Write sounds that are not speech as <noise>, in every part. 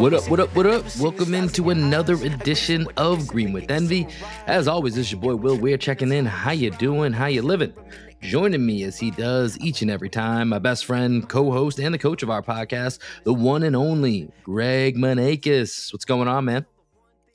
What up, what up, what up? Welcome into another edition of Green with Envy. As always, this is your boy Will Weir checking in. How you doing? How you living? Joining me as he does each and every time, my best friend, co-host, and the coach of our podcast, the one and only Greg Maneikis. What's going on, man?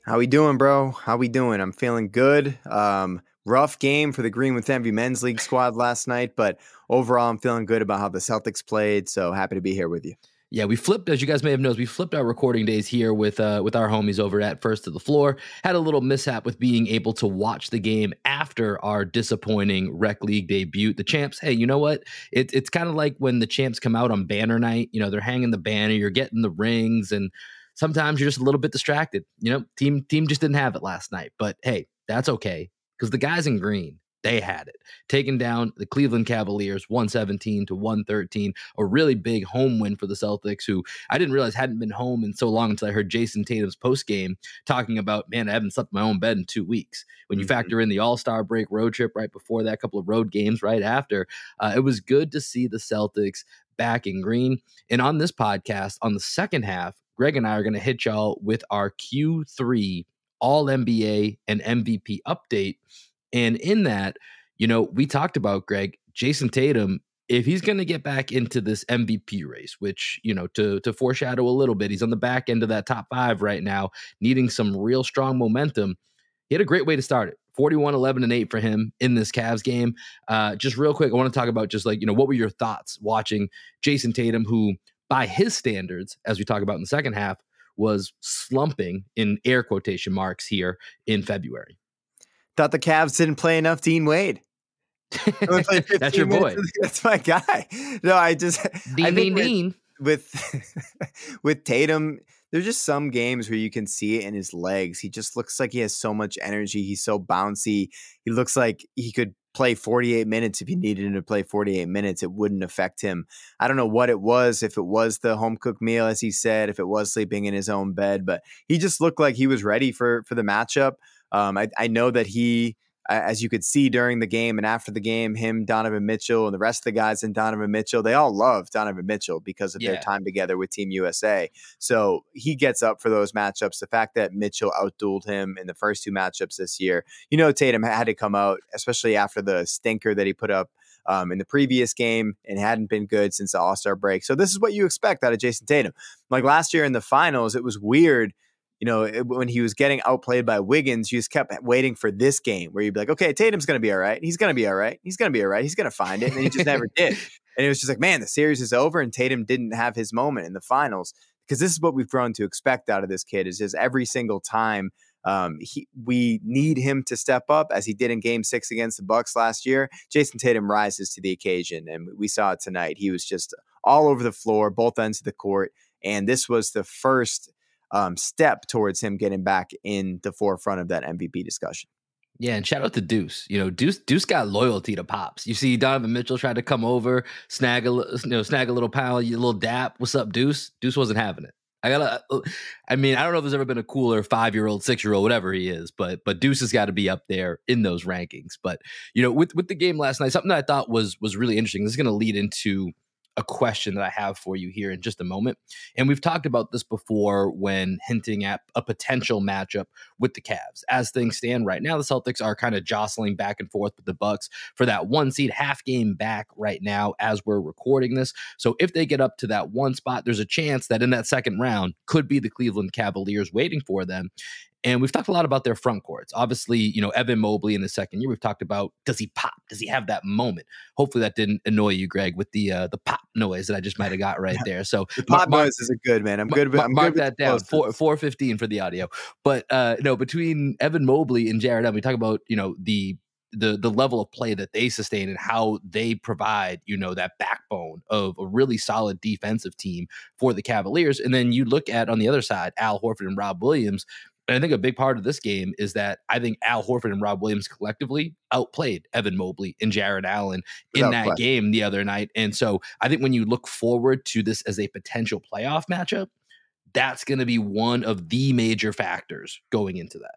How we doing, bro? How we doing? I'm feeling good. Um, rough game for the Green with Envy men's league squad last night, but overall, I'm feeling good about how the Celtics played. So happy to be here with you. Yeah, we flipped, as you guys may have noticed, we flipped our recording days here with uh, with our homies over at First to the Floor. Had a little mishap with being able to watch the game after our disappointing rec league debut. The champs, hey, you know what? It, it's kind of like when the champs come out on banner night. You know, they're hanging the banner, you're getting the rings, and sometimes you're just a little bit distracted. You know, team team just didn't have it last night, but hey, that's okay because the guys in green they had it. Taking down the Cleveland Cavaliers 117 to 113, a really big home win for the Celtics, who I didn't realize hadn't been home in so long until I heard Jayson Tatum's post game talking about, man, I haven't slept in my own bed in two weeks. When you mm-hmm. factor in the All Star break road trip right before that, couple of road games right after, uh, it was good to see the Celtics back in green. And on this podcast, on the second half, Greg and I are going to hit y'all with our Q3 All NBA and MVP update. And in that, you know, we talked about Greg, Jayson Tatum, if he's going to get back into this MVP race, which, you know, to to foreshadow a little bit, he's on the back end of that top 5 right now, needing some real strong momentum. He had a great way to start it. 41 11 and 8 for him in this Cavs game. Uh, just real quick, I want to talk about just like, you know, what were your thoughts watching Jayson Tatum, who by his standards, as we talk about in the second half, was slumping in air quotation marks here in February. Thought the Cavs didn't play enough Dean Wade. <laughs> That's your boy. That's my guy. No, I just Dean <laughs> I Dean Dean with <laughs> with Tatum. There's just some games where you can see it in his legs. He just looks like he has so much energy. He's so bouncy. He looks like he could play 48 minutes if you needed him to play 48 minutes. It wouldn't affect him. I don't know what it was, if it was the home cooked meal, as he said, if it was sleeping in his own bed, but he just looked like he was ready for for the matchup. Um, I, I know that he as you could see during the game and after the game, him, Donovan Mitchell, and the rest of the guys in Donovan Mitchell, they all love Donovan Mitchell because of yeah. their time together with Team USA. So he gets up for those matchups. The fact that Mitchell outdueled him in the first two matchups this year, you know, Tatum had to come out, especially after the stinker that he put up. Um, in the previous game and hadn't been good since the All Star break. So, this is what you expect out of Jayson Tatum. Like last year in the finals, it was weird you know, when he was getting outplayed by Wiggins, you just kept waiting for this game where you'd be like, okay, Tatum's going to be all right. He's going to be all right. He's going to be all right. He's going to find it. And he just never <laughs> did. And it was just like, man, the series is over. And Tatum didn't have his moment in the finals because this is what we've grown to expect out of this kid is just every single time um, he, we need him to step up as he did in game six against the Bucks last year. Jayson Tatum rises to the occasion. And we saw it tonight. He was just all over the floor, both ends of the court. And this was the first um, step towards him getting back in the forefront of that MVP discussion. Yeah, and shout out to Deuce. You know, Deuce Deuce got loyalty to Pops. You see, Donovan Mitchell tried to come over, snag a you know, snag a little pal, a little dap. What's up, Deuce? Deuce wasn't having it. I gotta. Uh, I mean, I don't know if there's ever been a cooler five year old, six year old, whatever he is, but but Deuce has got to be up there in those rankings. But you know, with with the game last night, something that I thought was was really interesting. This is going to lead into a question that I have for you here in just a moment. And we've talked about this before when hinting at a potential matchup with the Cavs. As things stand right now, the Celtics are kind of jostling back and forth with the Bucks for that one seed, half game back right now as we're recording this. So if they get up to that one spot, there's a chance that in that second round could be the Cleveland Cavaliers waiting for them. And we've talked a lot about their front courts. Obviously, you know, Evan Mobley in the second year, we've talked about does he pop? Does he have that moment? Hopefully that didn't annoy you, Greg, with the uh, the pop noise that I just might have got right <laughs> there. So the pop mark, noise is a good man. I'm good. Mark, I'm mark good that down. Four four fifteen for the audio. But uh no, between Evan Mobley and Jarrett, we talk about, you know, the the the level of play that they sustain and how they provide, you know, that backbone of a really solid defensive team for the Cavaliers. And then you look at on the other side, Al Horford and Rob Williams, and I think a big part of this game is that I think Al Horford and Rob Williams collectively outplayed Evan Mobley and Jarrett Allen in Without that question. game the other night. And so I think when you look forward to this as a potential playoff matchup, that's going to be one of the major factors going into that.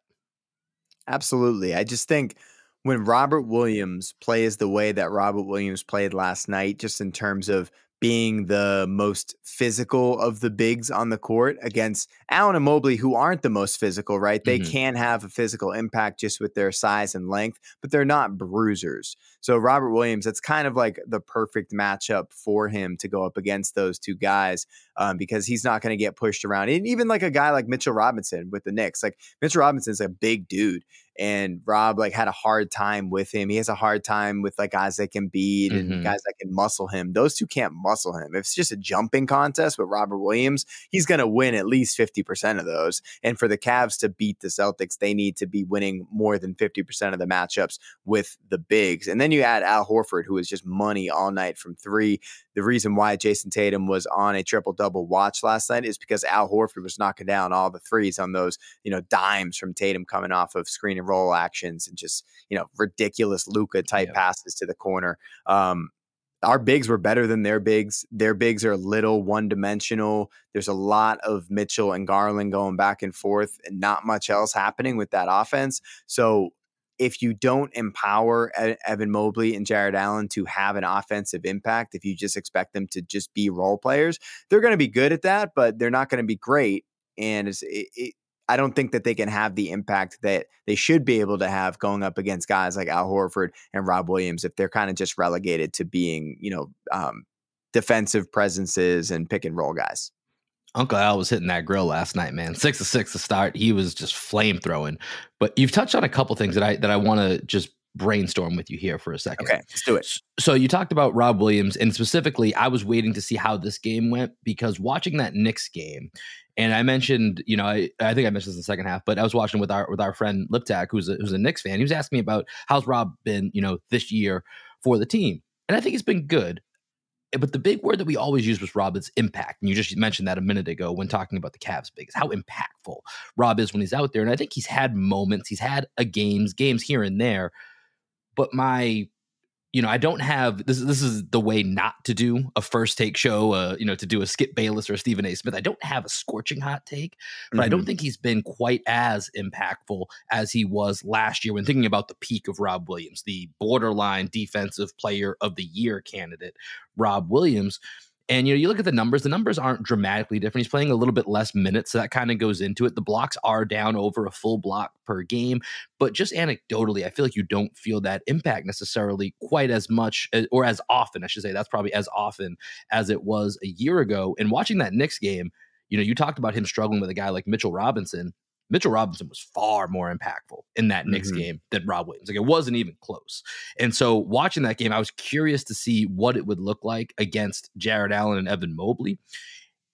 Absolutely. I just think when Robert Williams plays the way that Robert Williams played last night, just in terms of being the most physical of the bigs on the court against Allen and Mobley, who aren't the most physical, right? They mm-hmm. can have a physical impact just with their size and length, but they're not bruisers. So Robert Williams, that's kind of like the perfect matchup for him to go up against those two guys um, because he's not going to get pushed around. And even like a guy like Mitchell Robinson with the Knicks, like Mitchell Robinson's a big dude and Rob like had a hard time with him. He has a hard time with like guys that can beat and mm-hmm. guys that can muscle him. Those two can't muscle him. If it's just a jumping contest with Robert Williams, he's going to win at least 50% of those. And for the Cavs to beat the Celtics, they need to be winning more than 50% of the matchups with the bigs. And then you add Al Horford, who is just money all night from three. The reason why Jayson Tatum was on a triple double watch last night is because Al Horford was knocking down all the threes on those, you know, dimes from Tatum coming off of screen and roll actions and just you know ridiculous Luka type yeah. passes to the corner. Um, our bigs were better than their bigs. Their bigs are a little one dimensional. There's a lot of Mitchell and Garland going back and forth, and not much else happening with that offense. So if you don't empower Evan Mobley and Jarrett Allen to have an offensive impact, if you just expect them to just be role players, they're going to be good at that, but they're not going to be great. And it, it, I don't think that they can have the impact that they should be able to have going up against guys like Al Horford and Rob Williams if they're kind of just relegated to being, you know, um, defensive presences and pick and roll guys. Uncle Al was hitting that grill last night, man. Six to six to start. He was just flame throwing. But you've touched on a couple things that I that I want to just brainstorm with you here for a second. Okay, let's do it. So you talked about Rob Williams, and specifically, I was waiting to see how this game went because watching that Knicks game, and I mentioned, you know, I, I think I mentioned this in the second half, but I was watching with our with our friend Liptak, who's a, who's a Knicks fan. He was asking me about how's Rob been, you know, this year for the team, and I think it's been good. Eh, but the big word that we always use was Rob's impact, and you just mentioned that a minute ago when talking about the Cavs. bigs, how impactful Rob is when he's out there, and I think he's had moments, he's had a games, games here and there. But my you know, I don't have this. This is the way not to do a first take show. Uh, you know, to do a Skip Bayless or a Stephen A. Smith. I don't have a scorching hot take, but mm-hmm. I don't mm-hmm. think he's been quite as impactful as he was last year when thinking about the peak of Rob Williams, the borderline defensive player of the year candidate, Rob Williams. And you know, you look at the numbers, the numbers aren't dramatically different. He's playing a little bit less minutes, so that kind of goes into it. The blocks are down over a full block per game, but just anecdotally, I feel like you don't feel that impact necessarily quite as much eh, or as often, I should say. That's probably as often as it was a year ago. And watching that Knicks game, you know, you talked about him struggling with a guy like Mitchell Robinson. Mitchell Robinson was far more impactful in that Knicks mm-hmm. game than Rob Williams. Like it wasn't even close. And so watching that game, I was curious to see what it would look like against Jarrett Allen and Evan Mobley.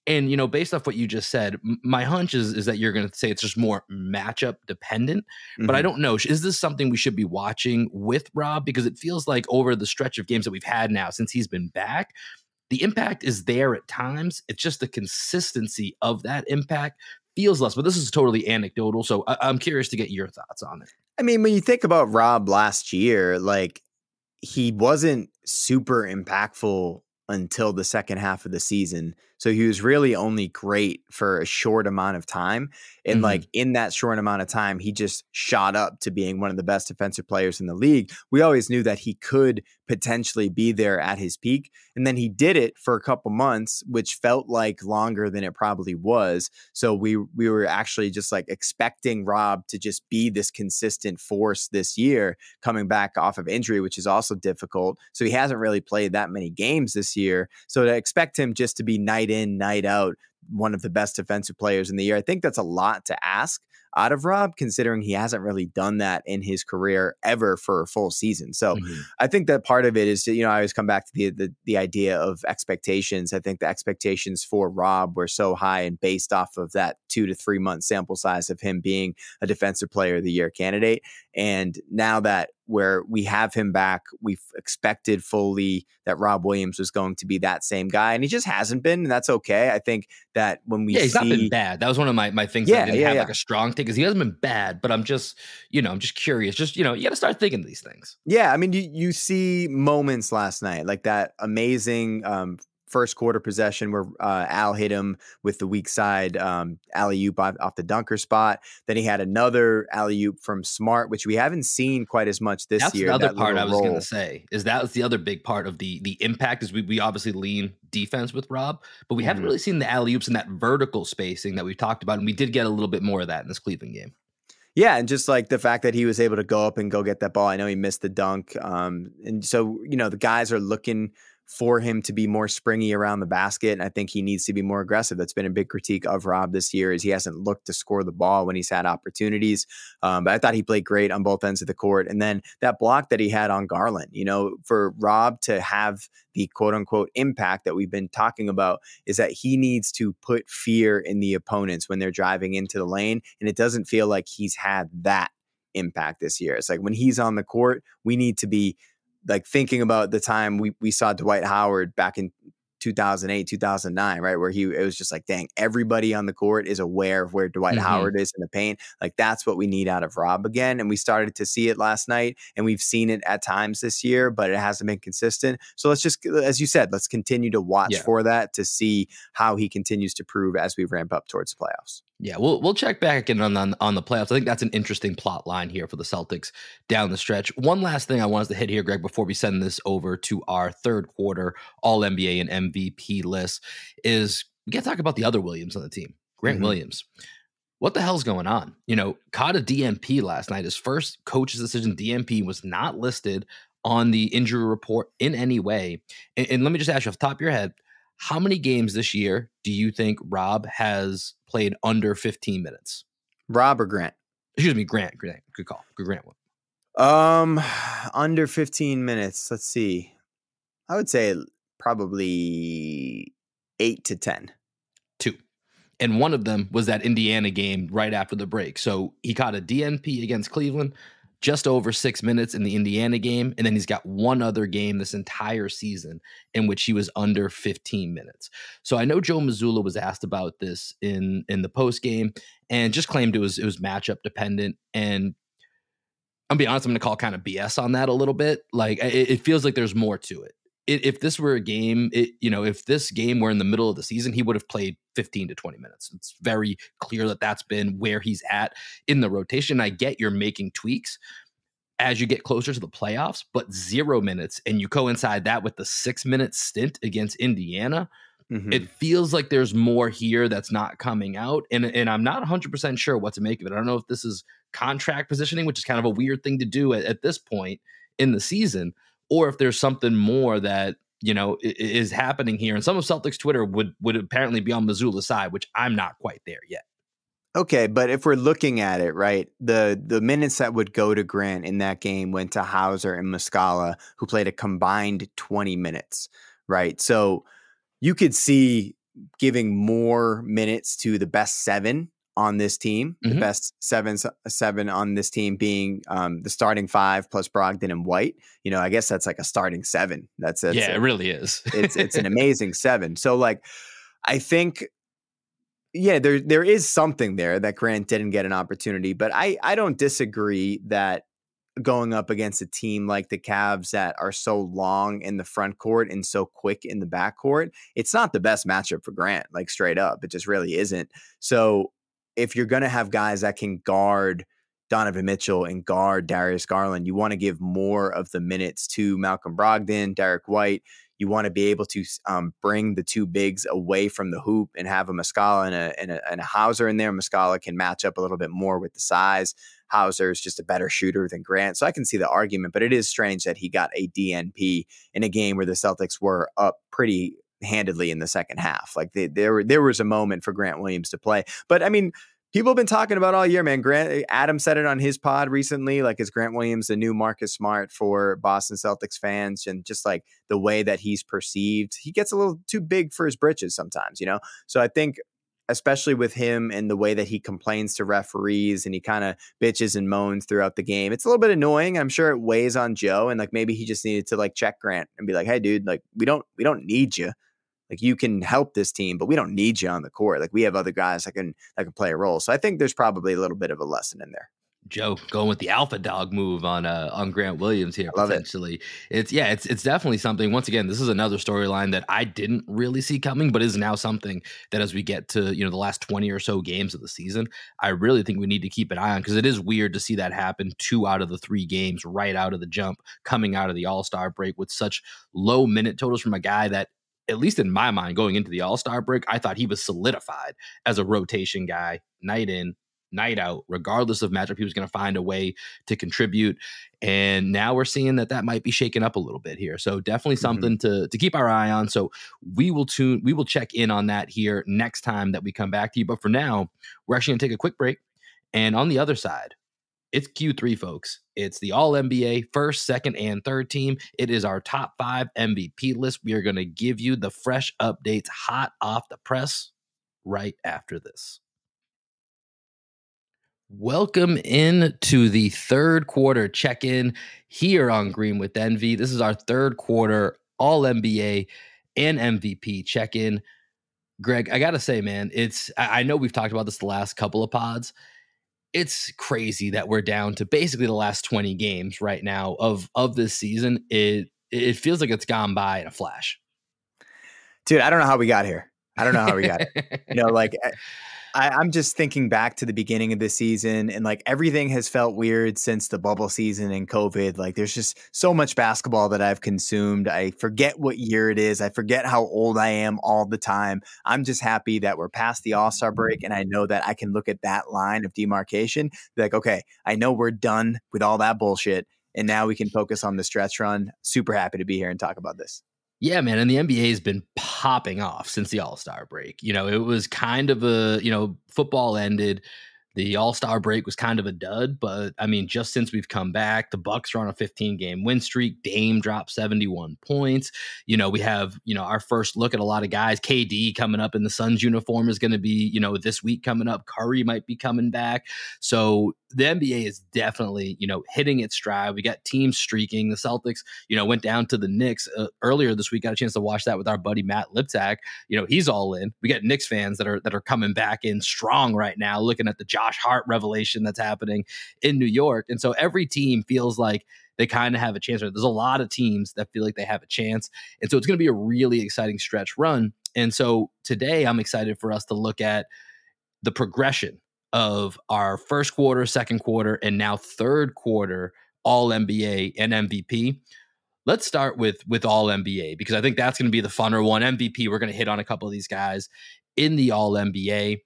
And you know, based off what you just said, my hunch is is that you're going to say it's just more matchup dependent. Mm-hmm. But I mm-hmm. don't know. Is this something we should be watching with Rob? Because it feels like over the stretch of games that we've had now since he's been back, the impact is there at times. It's just the consistency of that impact feels less, but this is totally anecdotal. So I- I'm curious to get your thoughts on it. I mean, when you think about Rob last year, like he wasn't super impactful until the second half of the season. So he was really only great for a short amount of time. And mm-hmm. like in that short amount of time, he just shot up to being one of the best defensive players in the league. We always knew that he could potentially be there at his peak. And then he did it for a couple months, which felt like longer than it probably was. So we we were actually just like expecting Rob to just be this consistent force this year, coming back off of injury, which is also difficult. So he hasn't really played that many games this year. So to expect him just to be night in, night out, one of the best defensive players in the year. I think that's a lot to ask out of Rob, considering he hasn't really done that in his career ever for a full season. So mm-hmm. I think that part of it is, you know, I always come back to the, the, the idea of expectations. I think the expectations for Rob were so high and based off of that two to three month sample size of him being a defensive player of the year candidate. And now that where we have him back. We've expected fully that Rob Williams was going to be that same guy, and he just hasn't been, and that's okay. I think that when we yeah, he's see, not been bad. That was one of my my things. Yeah, I didn't yeah, have yeah. like a strong take because he hasn't been bad, but I'm just you know I'm just curious. Just you know you got to start thinking these things. Yeah, I mean you you see moments last night like that amazing um, first quarter possession where uh, Al hit him with the weak side um, alley oop off, off, the dunker spot. Then he had another alley oop from Smart, which we haven't seen quite as much this year. That's year. The other part I was going to say is that was the other big part of the the impact is we we obviously lean defense with Rob, but we mm-hmm. haven't really seen the alley oops in that vertical spacing that we've talked about, and we did get a little bit more of that in this Cleveland game. Yeah, and just like the fact that he was able to go up and go get that ball. I know he missed the dunk, um, and so you know the guys are looking for him to be more springy around the basket. And I think he needs to be more aggressive. That's been a big critique of Rob this year is he hasn't looked to score the ball when he's had opportunities. Um, but I thought he played great on both ends of the court. And then that block that he had on Garland, you know, for Rob to have the quote unquote impact that we've been talking about is that he needs to put fear in the opponents when they're driving into the lane. And it doesn't feel like he's had that impact this year. It's like when he's on the court, we need to be like thinking about the time we we saw Dwight Howard back in 2008, 2009, right? Where he, it was just like, dang, everybody on the court is aware of where Dwight mm-hmm. Howard is in the paint. Like, that's what we need out of Rob again. And we started to see it last night, and we've seen it at times this year, but it hasn't been consistent. So let's just, as you said, let's continue to watch yeah. for that to see how he continues to prove as we ramp up towards the playoffs. Yeah, we'll we'll check back in on, on, on the playoffs. I think that's an interesting plot line here for the Celtics down the stretch. One last thing I wanted to hit here, Greg, before we send this over to our third quarter All NBA and MVP list, is we got to talk about the other Williams on the team, Grant mm-hmm. Williams. What the hell's going on? You know, caught a DNP last night. His first coach's decision DNP was not listed on the injury report in any way. And, and let me just ask you off the top of your head, how many games this year do you think Rob has played under 15 minutes? Rob or Grant? Excuse me, Grant. Grant. Good call. Good Grant one. Um, <sighs> under 15 minutes. Let's see. I would say probably eight to 10. Two. And one of them was that Indiana game right after the break. So he caught a DNP against Cleveland just over six minutes in the Indiana game. And then he's got one other game this entire season in which he was under 15 minutes. So I know Joe Mazzulla was asked about this in in the post game and just claimed it was it was matchup dependent. And I'm be honest, I'm gonna call kind of BS on that a little bit. Like it, it feels like there's more to it if this were a game, it, you know, if this game were in the middle of the season, he would have played 15 to 20 minutes. It's very clear that that's been where he's at in the rotation. I get you're making tweaks as you get closer to the playoffs, but zero minutes, and you coincide that with the six minute stint against Indiana. Mm-hmm. It feels like there's more here that's not coming out, and and I'm not 100 percent sure what to make of it. I don't know if this is contract positioning, which is kind of a weird thing to do at, at this point in the season or if there's something more that you know is happening here. And some of Celtics Twitter would would apparently be on Mazzulla's side, which I'm not quite there yet. Okay, but if we're looking at it, right, the the minutes that would go to Grant in that game went to Hauser and Muscala, who played a combined 20 minutes, right? So you could see giving more minutes to the best seven on this team. Mm-hmm. The best seven seven on this team being um, the starting five plus Brogdon and White. You know, I guess that's like a starting seven. That's, that's yeah, a, it really is. it's it's an <laughs> amazing seven. So like, I think. Yeah, there there is something there that Grant didn't get an opportunity, but I I don't disagree that going up against a team like the Cavs that are so long in the front court and so quick in the back court, it's not the best matchup for Grant, like straight up. It just really isn't. So if you're going to have guys that can guard Donovan Mitchell and guard Darius Garland, you want to give more of the minutes to Malcolm Brogdon, Derrick White. You want to be able to um, bring the two bigs away from the hoop and have a Muscala and a, and a, and a Hauser in there. Muscala can match up a little bit more with the size. Hauser is just a better shooter than Grant. So I can see the argument, but it is strange that he got a DNP in a game where the Celtics were up pretty handedly in the second half. Like they, there, there was a moment for Grant Williams to play. But I mean, people have been talking about all year, man. Grant eh, Adam said it on his pod recently. Like, is Grant Williams the new Marcus Smart for Boston Celtics fans? And just like the way that he's perceived, he gets a little too big for his britches sometimes, you know. So I think. Especially with him and the way that he complains to referees and he kind of bitches and moans throughout the game. It's a little bit annoying. I'm sure it weighs on Joe and like maybe he just needed to like check Grant and be like, "Hey dude, like we don't we don't need you like you can help this team, but we don't need you on the court. Like we have other guys that can that can play a role. So I think there's probably a little bit of a lesson in there. Joe going with the alpha dog move on uh on Grant Williams here potentially. It. It's yeah, it's it's definitely something. Once again, this is another storyline that I didn't really see coming, but is now something that as we get to you know the last twenty or so games of the season, I really think we need to keep an eye on because it is weird to see that happen two out of the three games right out of the jump, coming out of the All Star break with such low minute totals from a guy that at least in my mind, going into the All Star break, I thought he was solidified as a rotation guy, night in, night out, regardless of matchup. He was going to find a way to contribute. And now we're seeing that that might be shaken up a little bit here. So definitely mm-hmm. something mm-hmm. to, to keep our eye on. So we will tune, we will check in on that here next time that we come back to you. But for now, we're actually going to take a quick break. And on the other side, it's Q3, folks. It's the All NBA first, second, and third team. It is our top five MVP list. We are going to give you the fresh updates hot off the press right after this. Welcome in to the third quarter check in here on Green with Envy. This is our third quarter All NBA and MVP check in. Greg, I got to say, man, it's, I know we've talked about this the last couple of pods. It's crazy that we're down to basically the last 20 games right now of, of this season. It, it feels like it's gone by in a flash. Dude, I don't know how we got here. I don't know how we got it. You know, like eh, I, am just thinking back to the beginning of the season, and like everything has felt weird since the bubble season and COVID. Like there's just so much basketball that I've consumed. I forget what year it is. I forget how old I am all the time. I'm just happy that we're past the All Star break, and I know that I can look at that line of demarcation. like, okay, I know we're done with all that bullshit, and now we can focus on the stretch run. Super happy to be here and talk about this. Yeah, man. And the NBA has been popping off since the All Star break. You know, it was kind of a, you know, football ended the All Star break was kind of a dud, but I mean, just since we've come back, the Bucks are on a 15 game win streak. Dame dropped 71 points. You know, we have you know our first look at a lot of guys. KD coming up in the Suns uniform is going to be you know this week coming up. Curry might be coming back. So the NBA is definitely you know hitting its stride. We got teams streaking. The Celtics you know went down to the Knicks uh, earlier this week. Got a chance to watch that with our buddy Matt Liptak. You know he's all in. We got Knicks fans that are that are coming back in strong right now. Looking at the job Josh Hart revelation that's happening in New York. And so every team feels like they kind of have a chance. There's a lot of teams that feel like they have a chance. And so it's going to be a really exciting stretch run. And so today I'm excited for us to look at the progression of our first quarter, second quarter, and now third quarter all NBA and MVP. Let's start with with all NBA because I think that's going to be the funner one. MVP, we're going to hit on a couple of these guys in the all NBA.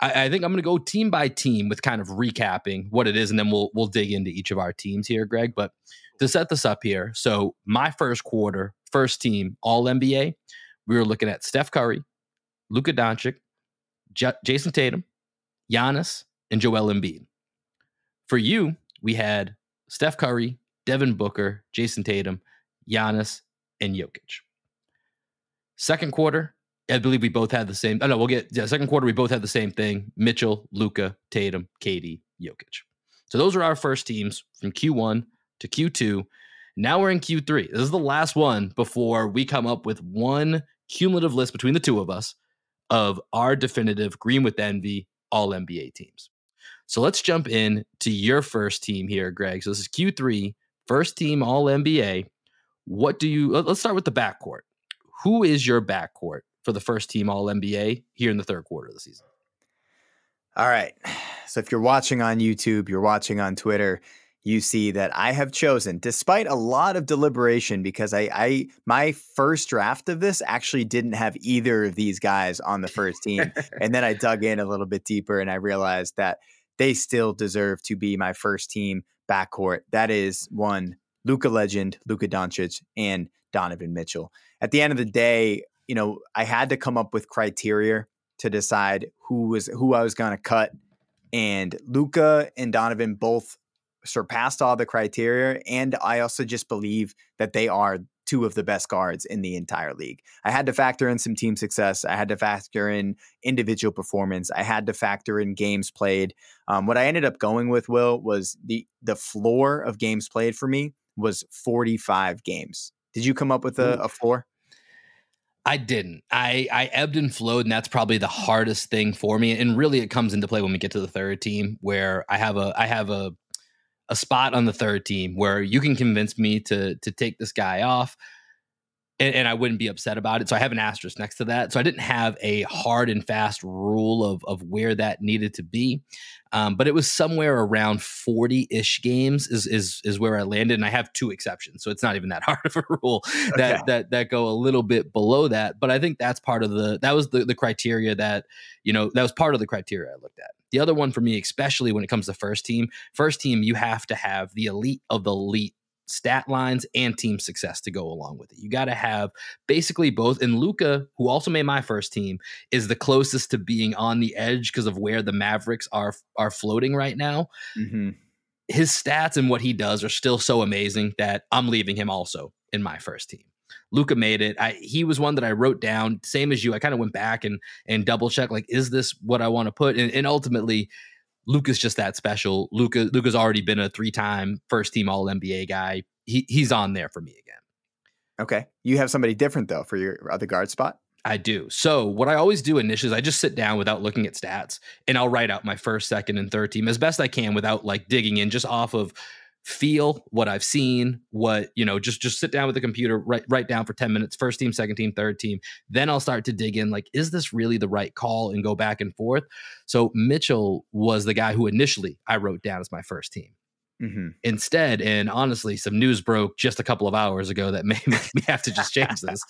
I, I think I'm going to go team by team with kind of recapping what it is, and then we'll we'll dig into each of our teams here, Greg. But to set this up here, so my first quarter, first team, All NBA, we were looking at Steph Curry, Luka Doncic, J- Jayson Tatum, Giannis, and Joel Embiid. For you, we had Steph Curry, Devin Booker, Jayson Tatum, Giannis, and Jokic. Second quarter, I believe we both had the same. Oh no, we'll get yeah, second quarter. We both had the same thing: Mitchell, Luka, Tatum, KD, Jokic. So those are our first teams from Q1 to Q2. Now we're in Q3. This is the last one before we come up with one cumulative list between the two of us of our definitive Green with Envy All NBA teams. So let's jump in to your first team here, Greg. So this is Q3, first team All NBA. What do you? Let's start with the backcourt. Who is your backcourt for the first team All NBA here in the third quarter of the season. All right. So if you're watching on YouTube, you're watching on Twitter, you see that I have chosen, despite a lot of deliberation, because I, I my first draft of this actually didn't have either of these guys on the first team. <laughs> and then I dug in a little bit deeper and I realized that they still deserve to be my first team backcourt. That is one Luka legend, Luka Doncic, and Donovan Mitchell. At the end of the day, you know, I had to come up with criteria to decide who was who I was going to cut. And Luka and Donovan both surpassed all the criteria. And I also just believe that they are two of the best guards in the entire league. I had to factor in some team success. I had to factor in individual performance. I had to factor in games played. Um, what I ended up going with, Will, was the the floor of games played for me was 45 games. Did you come up with a, a floor? I didn't. I I ebbed and flowed, and that's probably the hardest thing for me. And really, it comes into play when we get to the third team, where I have a I have a a spot on the third team where you can convince me to to take this guy off and, and, I wouldn't be upset about it. So I have an asterisk next to that. So I didn't have a hard and fast rule of of where that needed to be, um, but it was somewhere around forty ish games is is is where I landed, and I have two exceptions, so it's not even that <laughs> hard of a rule okay. that that that go a little bit below that. But I think that's part of the that was the the criteria that you know that was part of the criteria I looked at. The other one for me, especially when it comes to first team, first team you have to have the elite of the elite stat lines and team success to go along with it. You got to have basically both. And Luka, who also made my first team, is the closest to being on the edge because of where the Mavericks are are floating right now. Mm-hmm. His stats and what he does are still so amazing that I'm leaving him also in my first team. Luca made it. I, he was one that I wrote down, same as you. I kind of went back and and double check, like, is this what I want to put? And, and ultimately, Luka's just that special. Luka Luka's already been a three time first team All NBA guy. He he's on there for me again. Okay, you have somebody different though for your other guard spot. I do. So what I always do initially is I just sit down without looking at stats and I'll write out my first, second, and third team as best I can without like digging in, just off of feel what I've seen, what, you know, just just sit down with the computer, write write down for 10 minutes, first team, second team, third team. Then I'll start to dig in like, is this really the right call and go back and forth? So Mitchell was the guy who initially I wrote down as my first team. Mm-hmm. Instead, and honestly, some news broke just a couple of hours ago that <laughs> may make me have to just change this.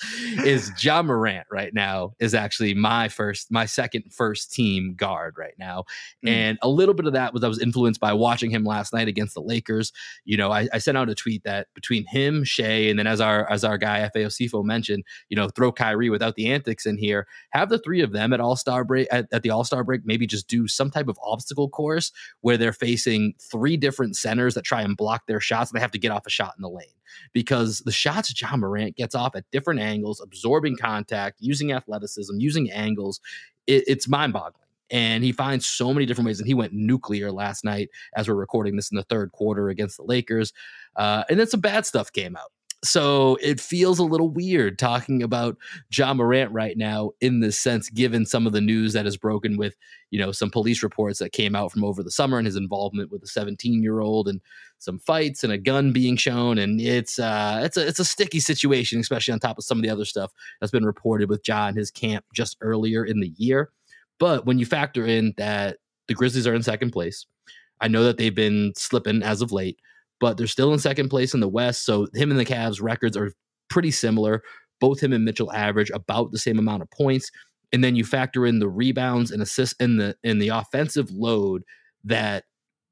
is Ja Morant right now is actually my first, my second first team guard right now, mm. and a little bit of that was I was influenced by watching him last night against the Lakers. You know, I, I sent out a tweet that between him, Shai, and then as our as our guy FAO Sifo mentioned, you know, throw Kyrie without the antics in here, have the three of them at All Star break at, at the All Star break, maybe just do some type of obstacle course where they're facing three different centers centers that try and block their shots. They have to get off a shot in the lane because the shots Ja Morant gets off at different angles, absorbing contact, using athleticism, using angles. It, it's mind boggling. And he finds so many different ways. And he went nuclear last night as we're recording this in the third quarter against the Lakers. Uh, and then some bad stuff came out. So it feels a little weird talking about Ja Morant right now in this sense, given some of the news that has broken with, you know, some police reports that came out from over the summer and his involvement with a 17 year old and some fights and a gun being shown. And it's uh it's a it's a sticky situation, especially on top of some of the other stuff that's been reported with Ja his camp just earlier in the year. But when you factor in that the Grizzlies are in second place, I know that they've been slipping as of late but they're still in second place in the West. So him and the Cavs records are pretty similar. Both him and Mitchell average about the same amount of points. And then you factor in the rebounds and assists in the in the offensive load that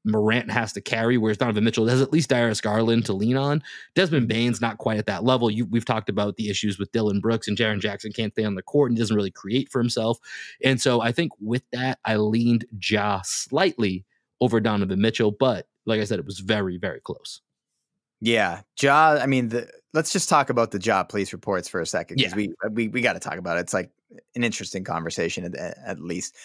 Morant has to carry, whereas Donovan Mitchell has at least Darius Garland to lean on. Desmond Bane's not quite at that level. You, we've talked about the issues with Dillon Brooks and Jaren Jackson can't stay on the court and doesn't really create for himself. And so I think with that, I leaned Ja slightly over Donovan Mitchell, but like I said, it was very, very close. Yeah, Ja. I mean, the, let's just talk about the Ja police reports for a second because yeah. we uh, we we got to talk about it. It's like an interesting conversation at, at least.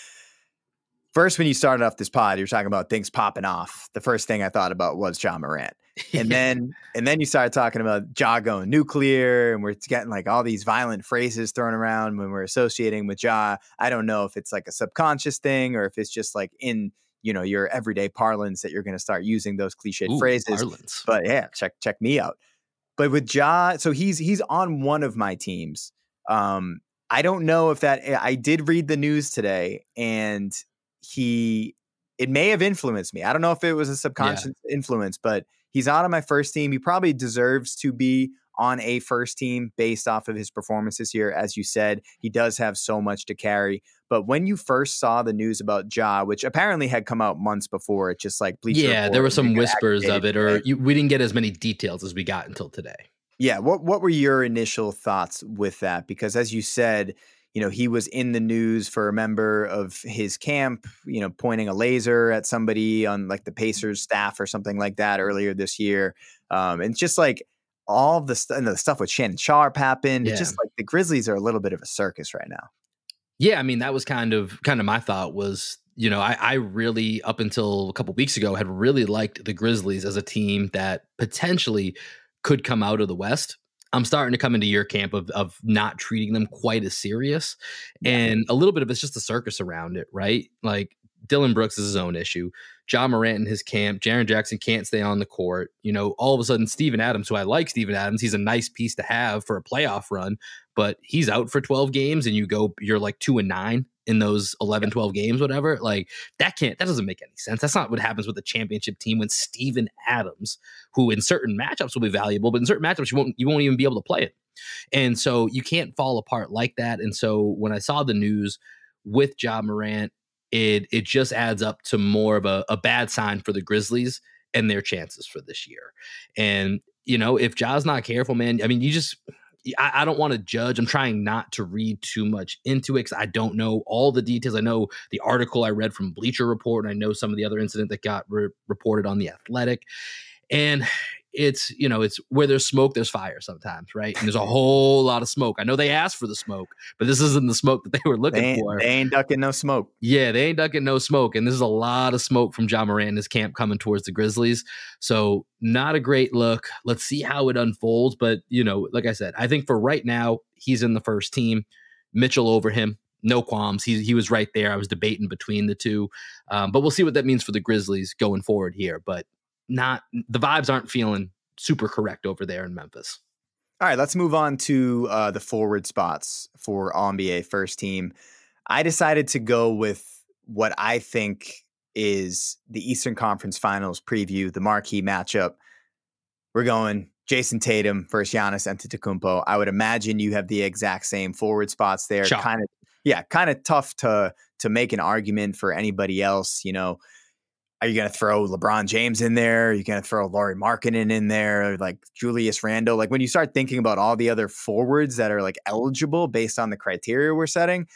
First, when you started off this pod, you were talking about things popping off. The first thing I thought about was Ja Morant, <laughs> and then and then you started talking about Ja going nuclear, and we're getting like all these violent phrases thrown around when we're associating with Ja. I don't know if it's like a subconscious thing or if it's just like in you know your everyday parlance that you're going to start using those cliched Ooh, phrases. Parlance. But yeah, check check me out. But with Ja, so he's he's on one of my teams. Um, I don't know if that eh, I did read the news today, and he it may have influenced me. I don't know if it was a subconscious yeah. influence, but he's out on my first team. He probably deserves to be on a first team based off of his performance this year. As you said, he does have so much to carry. But when you first saw the news about Ja, which apparently had come out months before, it just like Bleacher yeah, there were some whispers of it, or you, we didn't get as many details as we got until today. Yeah, what what were your initial thoughts with that? Because as you said, you know he was in the news for a member of his camp, you know, pointing a laser at somebody on like the Pacers staff or something like that earlier this year. Um, and just like all the, st- the stuff with Shannon Sharpe happened. Yeah. It's just like the Grizzlies are a little bit of a circus right now. Yeah, I mean that was kind of kind of my thought was you know I, I really up until a couple weeks ago had really liked the Grizzlies as a team that potentially could come out of the West. I'm starting to come into your camp of of not treating them quite as serious, and a little bit of it's just the circus around it, right? Like Dillon Brooks is his own issue. Ja Morant in his camp. Jaren Jackson can't stay on the court. You know, all of a sudden, Steven Adams, who I like Steven Adams, he's a nice piece to have for a playoff run, but he's out for 12 games and you go, you're like two and nine in those 11, 12 games, whatever. Like that can't, that doesn't make any sense. That's not what happens with a championship team when Steven Adams, who in certain matchups will be valuable, but in certain matchups you won't, you won't even be able to play it. And so you can't fall apart like that. And so when I saw the news with Ja Morant it it just adds up to more of a, a bad sign for the Grizzlies and their chances for this year. And you know, if Ja's not careful, man, I mean, you just I, I don't want to judge. I'm trying not to read too much into it because I don't know all the details. I know the article I read from Bleacher Report, and I know some of the other incident that got re- reported on the Athletic. And it's you know it's where there's smoke there's fire sometimes right and there's a <laughs> whole lot of smoke i know they asked for the smoke but this isn't the smoke that they were looking they for they ain't ducking no smoke yeah they ain't ducking no smoke and there's a lot of smoke from ja morant and his camp coming towards the grizzlies so not a great look let's see how it unfolds but you know like i said i think for right now he's in the first team mitchell over him no qualms. He he was right there. I was debating between the two, um, but we'll see what that means for the Grizzlies going forward here. But not the vibes aren't feeling super correct over there in Memphis. All right, let's move on to uh, the forward spots for NBA first team. I decided to go with what I think is the Eastern Conference Finals preview, the marquee matchup. We're going Jayson Tatum versus Giannis Antetokounmpo. I would imagine you have the exact same forward spots there. Kind of, yeah, kind of tough to to make an argument for anybody else. You know, are you going to throw LeBron James in there? Are you going to throw Lauri Markkanen in there? Like Julius Randle? Like when you start thinking about all the other forwards that are like eligible based on the criteria we're setting,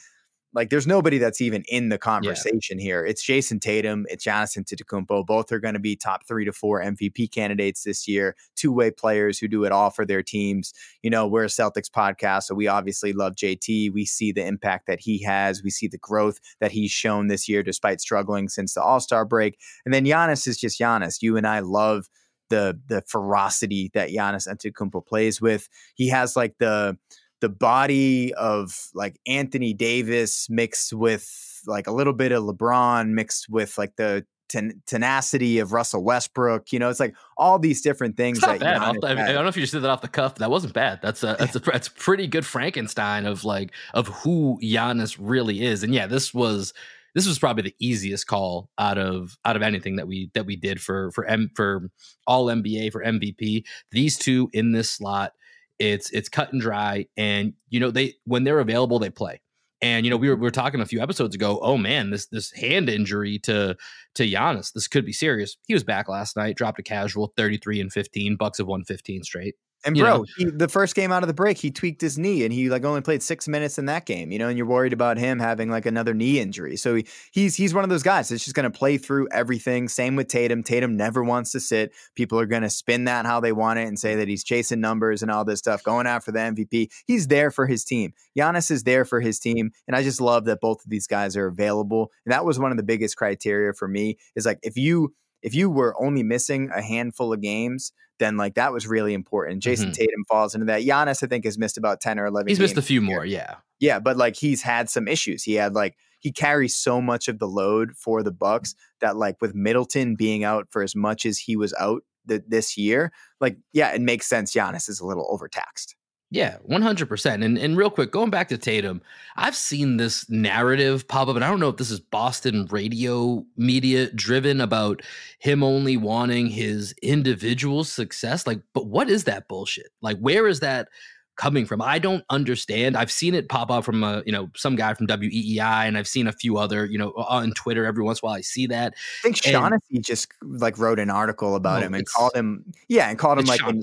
like there's nobody that's even in the conversation yeah. here. It's Jayson Tatum, it's Giannis Antetokounmpo. Both are going to be top three to four MVP candidates this year. Two way players who do it all for their teams. You know, we're a Celtics podcast, so we obviously love JT. We see the impact that he has. We see the growth that he's shown this year, despite struggling since the All Star break. And then Giannis is just Giannis. You and I love the the ferocity that Giannis Antetokounmpo plays with. He has like the the body of like Anthony Davis mixed with like a little bit of LeBron mixed with like the ten- tenacity of Russell Westbrook. You know, it's like all these different things. It's not bad. The, I don't know if you just did that off the cuff. That wasn't bad. That's a that's a that's pretty good Frankenstein of like of who Giannis really is. And yeah, this was this was probably the easiest call out of out of anything that we that we did for for M for all NBA for MVP. These two in this slot it's it's cut and dry, and you know they when they're available they play. And you know we were, we were talking a few episodes ago. Oh man, this this hand injury to to Giannis, this could be serious. He was back last night, dropped a casual thirty three and fifteen. Bucks have won fifteen straight. And bro, he, the first game out of the break, he tweaked his knee, and he like only played six minutes in that game. You know, and you're worried about him having like another knee injury. So he, he's he's one of those guys that's just going to play through everything. Same with Tatum. Tatum never wants to sit. People are going to spin that how they want it and say that he's chasing numbers and all this stuff, going after the MVP. He's there for his team. Giannis is there for his team, and I just love that both of these guys are available. And that was one of the biggest criteria for me. Is like if you if you were only missing a handful of games then like that was really important. Jayson mm-hmm. Tatum falls into that. Giannis, I think, has missed about 10 or 11. He's missed a few more, yeah. Yeah, but like he's had some issues. He had like he carries so much of the load for the Bucks that like with Middleton being out for as much as he was out th- this year, like yeah, it makes sense. Giannis is a little overtaxed. Yeah, 100%. And and real quick, going back to Tatum, I've seen this narrative pop up and I don't know if this is Boston radio media driven about him only wanting his individual success. Like, but what is that bullshit? Like where is that coming from? I don't understand. I've seen it pop up from a, you know, some guy from WEEI and I've seen a few other, you know, on Twitter every once in a while I see that. I think Shaughnessy just like wrote an article about oh, him and called him yeah, and called him like an,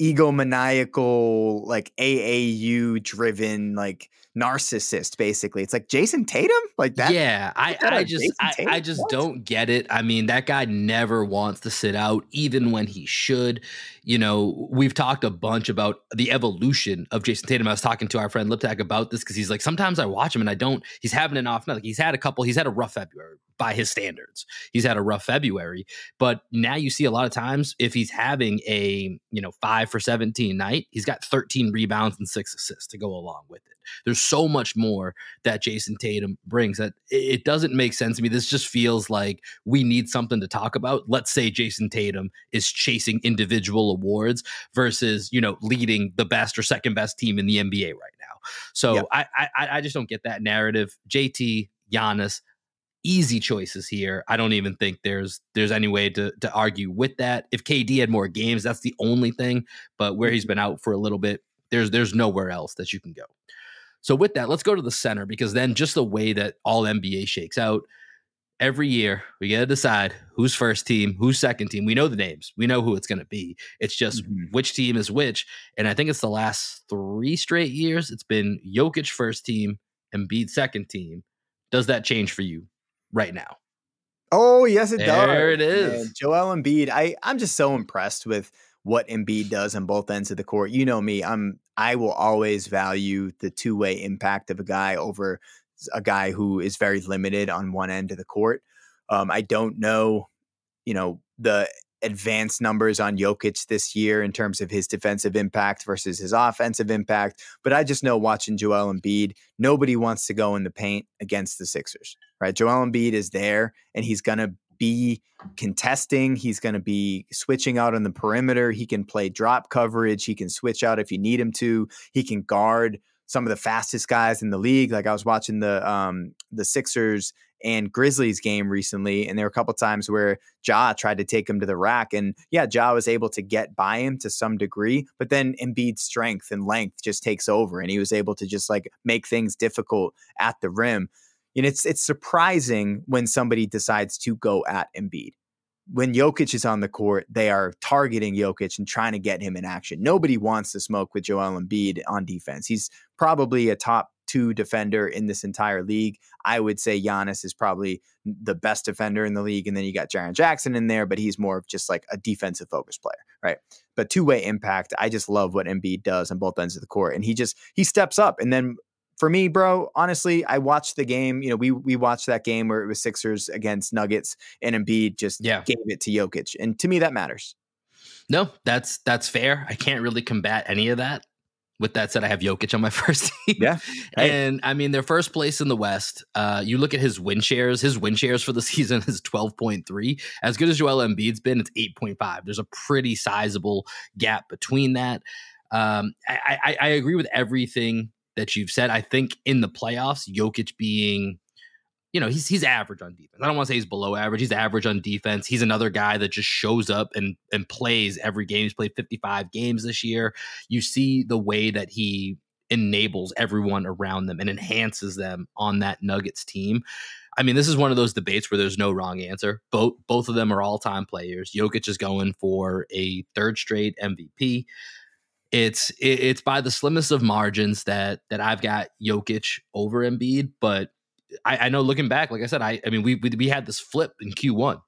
egomaniacal, like AAU driven, like narcissist. Basically, it's like Jayson Tatum, like that. Yeah, I, I just, I, I, just don't get it. I mean, that guy never wants to sit out, even when he should. You know, we've talked a bunch about the evolution of Jayson Tatum. I was talking to our friend Liptak about this because he's like, sometimes I watch him and I don't, he's having an off night. Like he's had a couple, he's had a rough February by his standards. He's had a rough February. But now you see a lot of times if he's having a, you know, five for 17 night, he's got 13 rebounds and six assists to go along with it. There's so much more that Jayson Tatum brings that it doesn't make sense to me. This just feels like we need something to talk about. Let's say Jayson Tatum is chasing individual awards versus, you know, leading the best or second best team in the NBA right now. So yep. I, I I just don't get that narrative. JT, Giannis, easy choices here. I don't even think there's there's any way to to argue with that. If KD had more games, that's the only thing. But where he's mm-hmm. been out for a little bit, there's there's nowhere else that you can go. So with that, let's go to the center because then just the way that all NBA shakes out, every year we got to decide who's first team, who's second team. We know the names, we know who it's going to be. It's just mm-hmm. which team is which. And I think it's the last three straight years. It's been Jokic first team, and Embiid second team. Does that change for you right now? Oh yes, it there does. There it is. Man, Joel Embiid. I I'm just so impressed with what Embiid does on both ends of the court. You know me, I'm I will always value the two way impact of a guy over a guy who is very limited on one end of the court. Um, I don't know, you know, the advanced numbers on Jokic this year in terms of his defensive impact versus his offensive impact. But I just know watching Joel Embiid, nobody wants to go in the paint against the Sixers, right? Joel Embiid is there and he's going to be contesting. He's going to be switching out on the perimeter. He can play drop coverage. He can switch out if you need him to. He can guard some of the fastest guys in the league. Like I was watching the um, the Sixers and Grizzlies game recently, and there were a couple times where Ja tried to take him to the rack, and yeah, Ja was able to get by him to some degree, but then Embiid's strength and length just takes over, and he was able to just like make things difficult at the rim and it's it's surprising when somebody decides to go at Embiid. When Jokic is on the court, they are targeting Jokic and trying to get him in action. Nobody wants to smoke with Joel Embiid on defense. He's probably a top two defender in this entire league. I would say Giannis is probably the best defender in the league. And then you got Jaren Jackson in there, but he's more of just like a defensive focused player, right? But two way impact, I just love what Embiid does on both ends of the court. And he just, he steps up. And then for me, bro, honestly, I watched the game. You know, we we watched that game where it was Sixers against Nuggets, and Embiid just yeah. gave it to Jokic, and to me, that matters. No, that's that's fair. I can't really combat any of that. With that said, I have Jokic on my <laughs> first team. Yeah, hey. and I mean, their first place in the West. Uh, you look at his win shares. His win shares for the <laughs> season is twelve point three. As good as Joel Embiid's been, it's eight point five. There's a pretty sizable gap between that. Um, I, I, I agree with everything that you've said. I think in the playoffs, Jokic being, you know, he's he's average on defense. I don't want to say he's below average. He's average on defense. He's another guy that just shows up and and plays every game. He's played 55 games this year. You see the way that he enables everyone around them and enhances them on that Nuggets team. I mean, this is one of those debates where there's no wrong answer. Both both of them are all time players. Jokic is going for a third straight MVP it's it, it's by the slimmest of margins that that I've got Jokic over Embiid, but I, I know looking back, like I said, I I mean we we, we had this flip in Q1.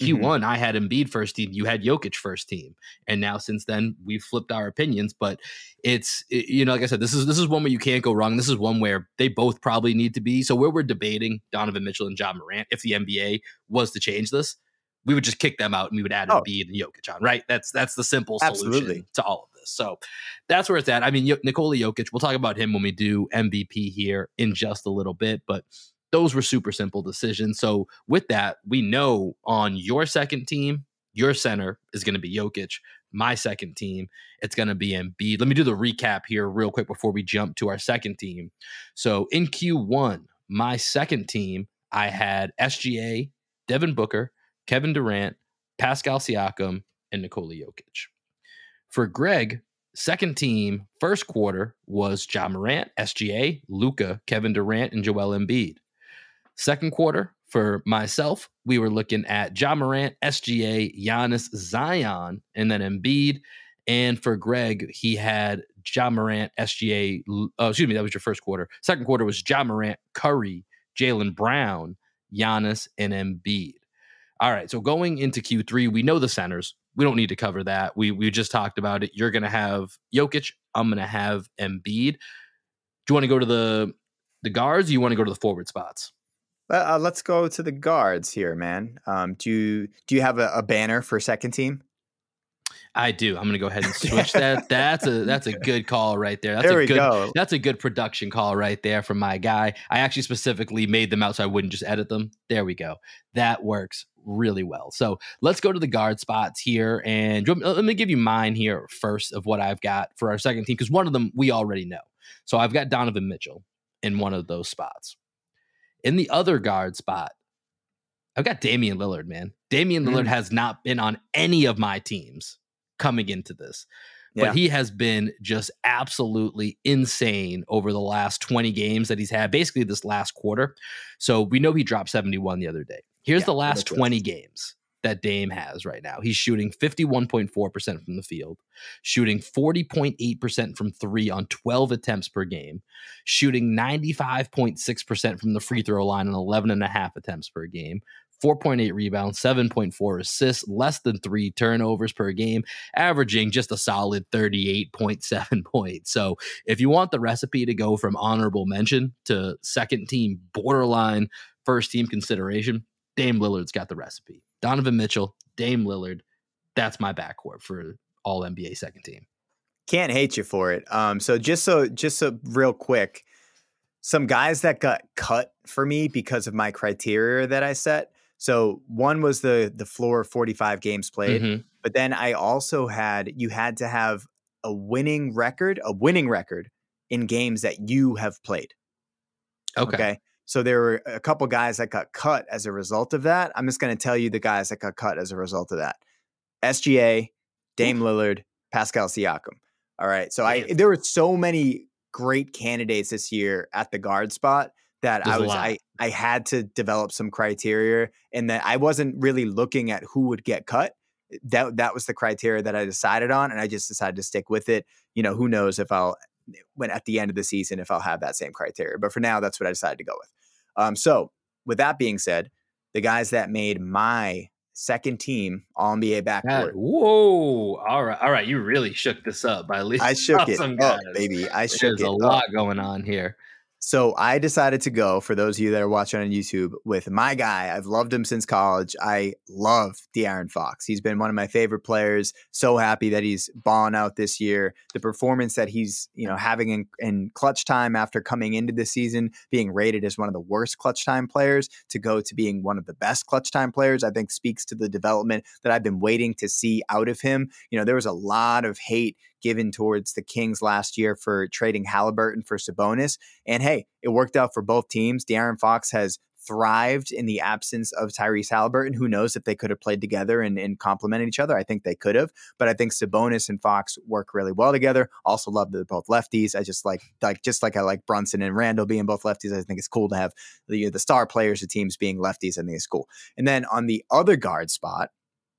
Q1, mm-hmm. I had Embiid first team, you had Jokic first team, and now since then we've flipped our opinions. But it's it, you know, like I said, this is this is one where you can't go wrong. This is one where they both probably need to be. So where we're debating Donovan Mitchell and Ja Morant, if the NBA was to change this, we would just kick them out and we would add oh. Embiid and Jokic on. Right? That's that's the simple solution Absolutely. to all of this. So that's where it's at. I mean, Nikola Jokic, we'll talk about him when we do MVP here in just a little bit, but those were super simple decisions. So with that, we know on your second team, your center is going to be Jokic. My second team, it's going to be Embiid. Let me do the recap here real quick before we jump to our second team. So in Q1, my second team, I had SGA, Devin Booker, Kevin Durant, Pascal Siakam, and Nikola Jokic. For Greg, second team, first quarter was Ja Morant, SGA, Luka, Kevin Durant, and Joel Embiid. Second quarter, for myself, we were looking at Ja Morant, SGA, Giannis, Zion, and then Embiid. And for Greg, he had Ja Morant, SGA. Oh, excuse me, that was your first quarter. Second quarter was Ja Morant, Curry, Jaylen Brown, Giannis, and Embiid. All right, so going into Q3, we know the centers we don't need to cover that. We we just talked about it. You're to have Jokic. I'm to have Embiid. Do you want to go to the the guards? Or you want to go to the forward spots? Uh, let's go to the guards here, man. Um, do you do you have a, a banner for second team? I do. I'm going to go ahead and <laughs> switch that. That's a that's a good call right there. That's there a we good go. that's a good production call right there from my guy. I actually specifically made them out so I wouldn't just edit them. There we go. That works really well. So let's go to the guard spots here, and let me give you mine here first of what I've got for our second team because one of them we already know. So I've got Donovan Mitchell in one of those spots. In the other guard spot, I've got Damian Lillard. Man, Damian Lillard Mm. has not been on any of my teams coming into this. Yeah. But he has been just absolutely insane over the last 20 games that he's had, basically this last quarter. So we know he dropped 71 the other day. Here's Yeah, the last ridiculous. 20 games that Dame has right now. He's shooting 51.4% from the field, shooting 40.8% from three on 12 attempts per game, shooting 95.6% from the free throw line on 11 and a half attempts per game, 4.8 rebounds, 7.4 assists, less than three turnovers per game, averaging just a solid 38.7 <laughs> points. So if you want the recipe to go from honorable mention to second team, borderline first team consideration, Dame Lillard's got the recipe. Donovan Mitchell, Dame Lillard, that's my backcourt for all NBA second team. Can't hate you for it. Um, so just so just so real quick, some guys that got cut for me because of my criteria that I set. So one was the the floor of 45 games played, Mhm. but then I also had you had to have a winning record, a winning record in games that you have played. Okay. So there were a couple guys that got cut as a result of that. I'm just going to tell you the guys that got cut as a result of that. SGA, Dame Lillard, Pascal Siakam. All right. So I there were so many great candidates this year at the guard spot that There's I was. I I had to develop some criteria and that I wasn't really looking at who would get cut. That that was the criteria that I decided on and I just decided to stick with it. You know, who knows if I'll when at the end of the season if I'll have that same criteria. But for now, that's what I decided to go with. Um, so with that being said, the guys that made my second team All NBA backcourt, whoa. All right. All right. You really shook this up by least I <laughs> shook it up, baby. I shook There's it a up. lot going on here. So I decided to go for those of you that are watching on YouTube with my guy. I've loved him since college. I love De'Aaron Fox. He's been one of my favorite players. So happy that he's balling out this year. The performance that he's you know having in, in clutch time after coming into the season, being rated as one of the worst clutch time players, to go to being one of the best clutch time players, I think speaks to the development that I've been waiting to see out of him. You know, there was a lot of hate given towards the Kings last year for trading Haliburton for Sabonis. And hey, it worked out for both teams. De'Aaron Fox has thrived in the absence of Tyrese Haliburton. Who knows if they could have played together and, and complemented each other? I think they could have, but I think Sabonis and Fox work really well together. Also love that they're both lefties. I just like like just like I like Brunson and Randle being both lefties. I think it's cool to have the you know, the star players of teams being lefties. I think it's cool. And then on the other guard spot,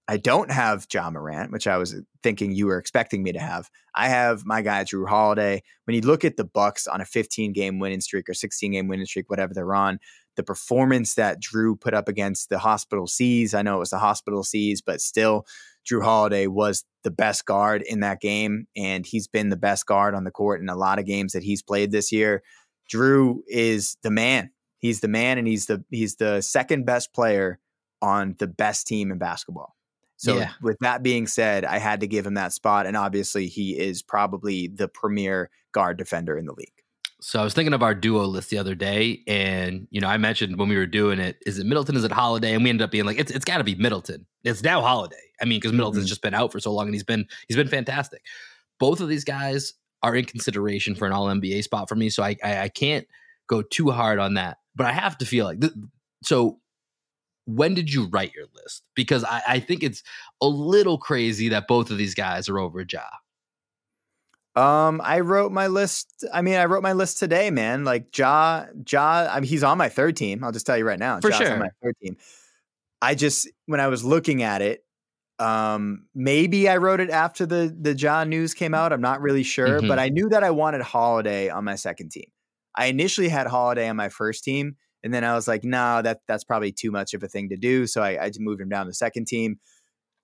I don't have Ja Morant, which I was thinking you were expecting me to have. I have my guy Jrue Holiday. When you look at the Bucks on a 15 game winning streak or 16 game winning streak, whatever they're on, the performance that Jrue put up against the Hospital Seas, I know it was the Hospital Seas, but still, Jrue Holiday was the best guard in that game, and he's been the best guard on the court in a lot of games that he's played this year. Jrue is the man. He's the man, and he's the he's the second best player on the best team in basketball. So, Yeah. with that being said, I had to give him that spot, and obviously, he is probably the premier guard defender in the league. So I was thinking of our duo list the other day, and you know, I mentioned when we were doing it, is it Middleton? Is it Holiday? And we ended up being like, it's it's got to be Middleton. It's now Holiday. I mean, because Middleton's Mhm. just been out for so long, and he's been he's been fantastic. Both of these guys are in consideration for an All NBA spot for me, so I, I I can't go too hard on that. But I have to feel like th- so. When did you write your list? Because I, I think it's a little crazy that both of these guys are over Ja. Um, I wrote my list. I mean, I wrote my list today, man. Like Ja, Ja. I mean, he's on my third team. I'll just tell you right now. For Ja's sure. on my third team. I just when I was looking at it, um, maybe I wrote it after the the Ja news came out. I'm not really sure, Mhm. but I knew that I wanted Holiday on my second team. I initially had Holiday on my first team, and then I was like, no, that that's probably too much of a thing to do. So I, I moved him down to second team.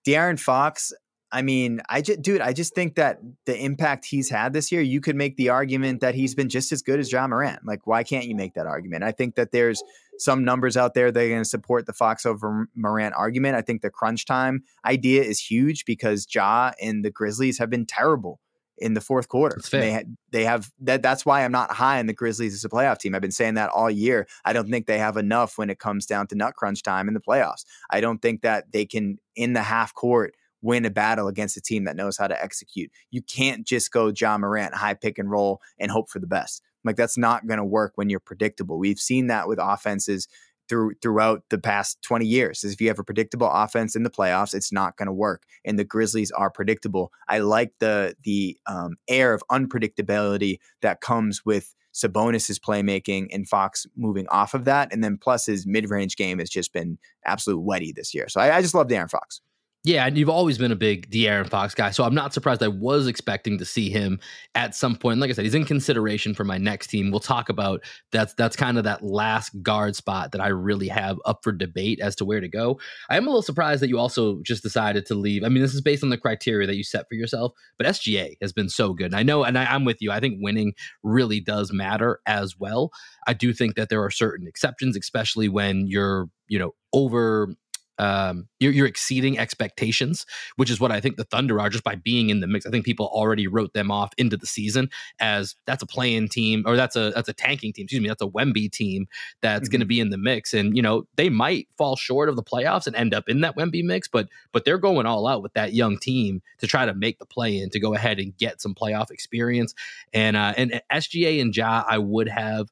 De'Aaron Fox, I mean, I just, dude, I just think that the impact he's had this year, you could make the argument that he's been just as good as Ja Morant. Like, why can't you make that argument? I think that there's some numbers out there that are going to support the Fox over Morant argument. I think the crunch time idea is huge because Ja and the Grizzlies have been terrible in the fourth quarter. They they have that. That's why I'm not high on the Grizzlies as a playoff team. I've been saying that all year. I don't think they have enough when it comes down to nut crunch time in the playoffs. I don't think that they can in the half court win a battle against a team that knows how to execute. You can't just go Ja Morant high pick and roll and hope for the best. Like that's not going to work when you're predictable. We've seen that with offenses through throughout the past 20 years. Is if you have a predictable offense in the playoffs, it's not going to work. And the Grizzlies are predictable. I like the the um, air of unpredictability that comes with Sabonis's playmaking and Fox moving off of that, and then plus his mid range game has just been absolute wetty this year. So I, I just love De'Aaron Fox. Yeah, and you've always been a big De'Aaron Fox guy, so I'm not surprised. I was expecting to see him at some point. Like I said, he's in consideration for my next team. We'll talk about that's that's kind of that last guard spot that I really have up for debate as to where to go. I am a little surprised that you also just decided to leave. I mean, this is based on the criteria that you set for yourself, but SGA has been so good. And I know, and I, I'm with you. I think winning really does matter as well. I do think that there are certain exceptions, especially when you're you know over um, you're, you're, exceeding expectations, which is what I think the Thunder are just by being in the mix. I think people already wrote them off into the season as that's a playing team or that's a that's a tanking team. Excuse me, that's a Wemby team that's mm-hmm. going to be in the mix, and you know they might fall short of the playoffs and end up in that Wemby mix, but but they're going all out with that young team to try to make the play in to go ahead and get some playoff experience. And uh, and SGA and Ja, I would have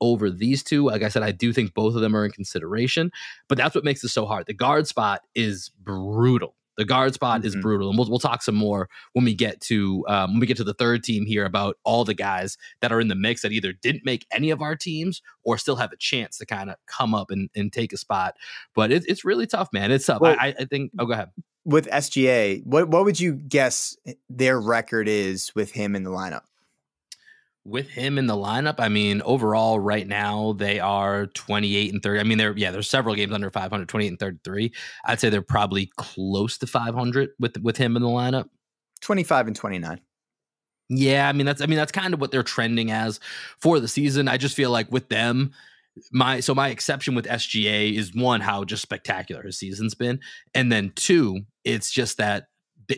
over these two. Like I said, I do think both of them are in consideration, but that's what makes it so hard. The guard spot is brutal. The guard spot mm-hmm. is brutal, and we'll we'll talk some more when we get to um, when we get to the third team here about all the guys that are in the mix that either didn't make any of our teams or still have a chance to kind of come up and, and take a spot. But it, it's really tough, man. It's tough. Well, I, I think. Oh, go ahead. With SGA, what what would you guess their record is with him in the lineup? With him in the lineup, I mean, overall, right now they are 28 and 30. I mean, they're yeah, there's several games under 500, 28 and 33. I'd say they're probably close to 500 with with him in the lineup. 25 and 29. Yeah, I mean that's I mean that's kind of what they're trending as for the season. I just feel like with them, my so my exception with SGA is one how just spectacular his season's been, and then two, it's just that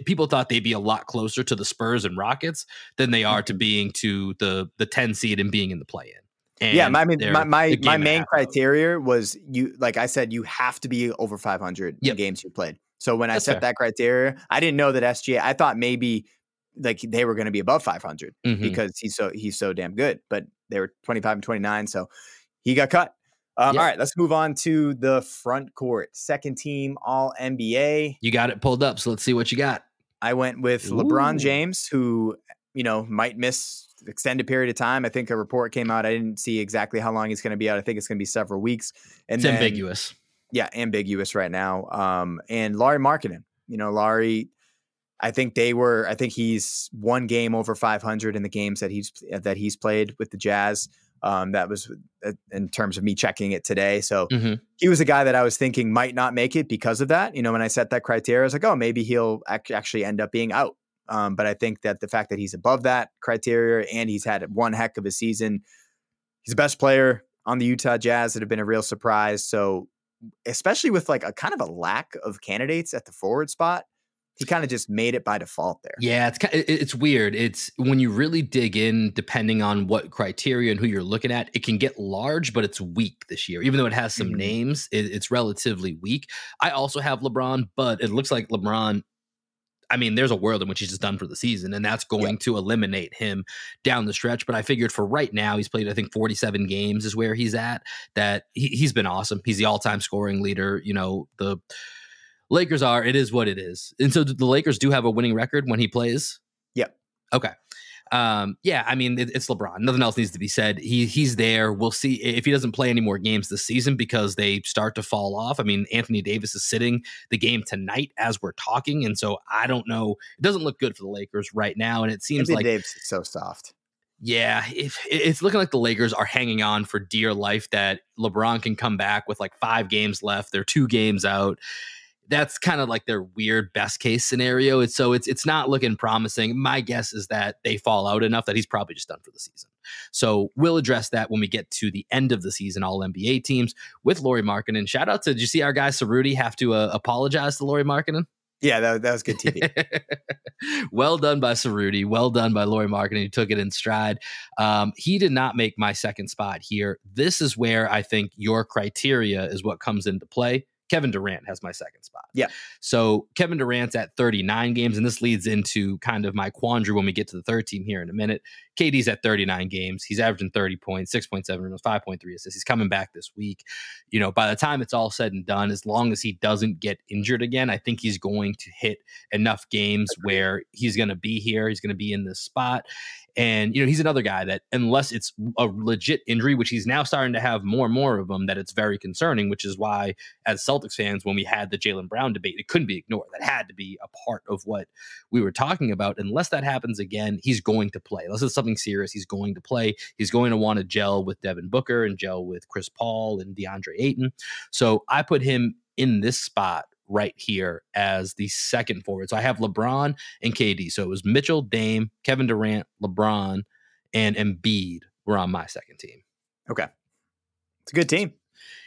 people thought they'd be a lot closer to the Spurs and Rockets than they are to mm-hmm. being to the the 10 seed and being in the play in. yeah, I mean, my my, my main criteria was you, like I said, you have to be over 500 yep. games you played. So when That's I set fair. that criteria, I didn't know that SGA. I thought maybe like they were going to be above 500 mm-hmm. because he's so he's so damn good. But they were 25 and 29, so he got cut. Um, All right, let's move on to the front court. Second team All NBA. You got it pulled up, so let's see what you got. I went with Ooh. LeBron James, who you know might miss extended period of time. I think a report came out. I didn't see exactly how long he's going to be out. I think it's going to be several weeks. And it's then, ambiguous. Yeah, ambiguous right now. Um, and Lauri Markkanen. You know, Lauri. I think they were. I think he's one game over 500 in the games that he's that he's played with the Jazz. Um, that was uh, in terms of me checking it today. So mm-hmm. he was a guy that I was thinking might not make it because of that. You know, when I set that criteria, I was like, oh, maybe he'll ac- actually end up being out. Um, but I think that the fact that he's above that criteria and he's had one heck of a season, he's the best player on the Utah Jazz that have been a real surprise. So, especially with like a kind of a lack of candidates at the forward spot, he kind of just made it by default there. Yeah, it's it's weird. It's when you really dig in, depending on what criteria and who you're looking at, it can get large, but it's weak this year. Even though it has some mm-hmm. names, it, it's relatively weak. I also have LeBron, but it looks like LeBron. I mean, there's a world in which he's just done for the season, and that's going yeah. to eliminate him down the stretch. But I figured for right now, he's played, I think, 47 games is where he's at. That he, he's been awesome. He's the all-time scoring leader. You know the Lakers are, it is what it is. And so the Lakers do have a winning record when he plays. Yep. Okay. Um, yeah, I mean it, it's LeBron. Nothing else needs to be said. He he's there. We'll see if he doesn't play any more games this season because they start to fall off. I mean, Anthony Davis is sitting the game tonight as we're talking, and so I don't know. It doesn't look good for the Lakers right now, and it seems Anthony like Davis is so soft. Yeah, if it's looking like the Lakers are hanging on for dear life that LeBron can come back with like five games left. They're two games out that's kind of like their weird best case scenario. It's so it's it's not looking promising. My guess is that they fall out enough that he's probably just done for the season. So we'll address that when we get to the end of the season, all NBA teams with Lauri Markkanen. Shout out to did you see our guy Cerruti have to uh, apologize to Lauri Markkanen? Yeah, that, that was good TV. <laughs> well done by Cerruti. Well done by Lauri Markkanen. He took it in stride. Um, he did not make my second spot here. This is where I think your criteria is what comes into play. Kevin Durant has my second spot. Yeah. So Kevin Durant's at 39 games, and this leads into kind of my quandary when we get to the third team here in a minute. KD's at 39 games. He's averaging 30 points, 6.7 rebounds, 5.3 assists. He's coming back this week. You know, by the time it's all said and done, as long as he doesn't get injured again, I think he's going to hit enough games where he's going to be here. He's going to be in this spot. And, you know, he's another guy that, unless it's a legit injury, which he's now starting to have more and more of them, that it's very concerning, which is why, as Celtics fans, when we had the Jaylen Brown debate, it couldn't be ignored. That had to be a part of what we were talking about. Unless that happens again, he's going to play. Unless it's something serious, he's going to play. He's going to want to gel with Devin Booker and gel with Chris Paul and DeAndre Ayton. So I put him in this spot right here as the second forward. So I have LeBron and KD. So it was Mitchell, Dame, Kevin Durant, LeBron, and Embiid were on my second team. Okay. It's a good team.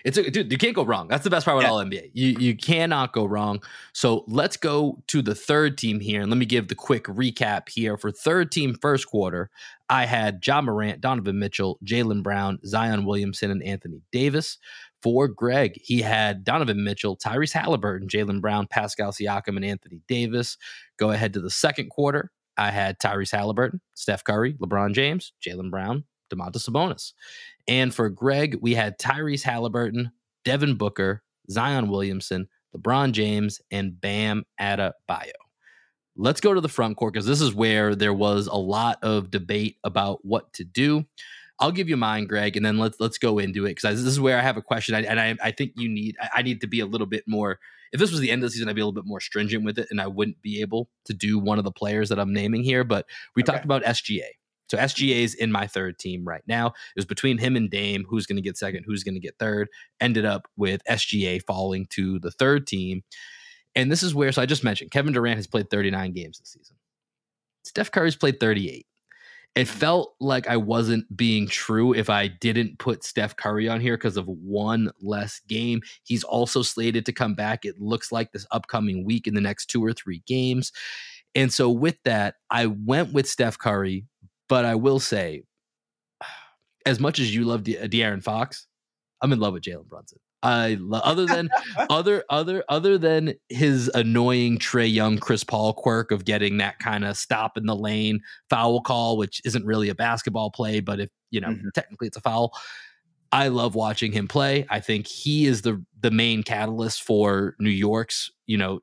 It's a dude, you can't go wrong. That's the best part about yeah. all NBA. You you cannot go wrong. So let's go to the third team here. And let me give the quick recap here. For third team first quarter, I had Ja Morant, Donovan Mitchell, Jaylen Brown, Zion Williamson, and Anthony Davis. For Greg, he had Donovan Mitchell, Tyrese Haliburton, Jaylen Brown, Pascal Siakam, and Anthony Davis. Go ahead to the second quarter. I had Tyrese Haliburton, Steph Curry, LeBron James, Jalen Brown, Domantas Sabonis. And for Greg, we had Tyrese Haliburton, Devin Booker, Zion Williamson, LeBron James, and Bam Adebayo. Let's go to the front court because this is where there was a lot of debate about what to do. I'll give you mine, Greg, and then let's let's go into it because this is where I have a question, I, and I, I think you need I need to be a little bit more. If this was the end of the season, I'd be a little bit more stringent with it, and I wouldn't be able to do one of the players that I'm naming here. But we okay. talked about SGA, so SGA is in my third team right now. It was between him and Dame, who's going to get second, who's going to get third. Ended up with SGA falling to the third team, and this is where. So I just mentioned Kevin Durant has played 39 games this season. Steph Curry's played 38 it felt like I wasn't being true if I didn't put Steph Curry on here because of one less game. He's also slated to come back, it looks like this upcoming week in the next two or three games. And so, with that, I went with Steph Curry, but I will say, <sighs> as much as you love De- uh, De'Aaron Fox, I'm in love with Jalen Brunson. I love other than other other other than his annoying Trae Young Chris Paul quirk of getting that kind of stop in the lane foul call, which isn't really a basketball play, but if you know mm-hmm. technically it's a foul. I love watching him play. I think he is the the main catalyst for New York's you know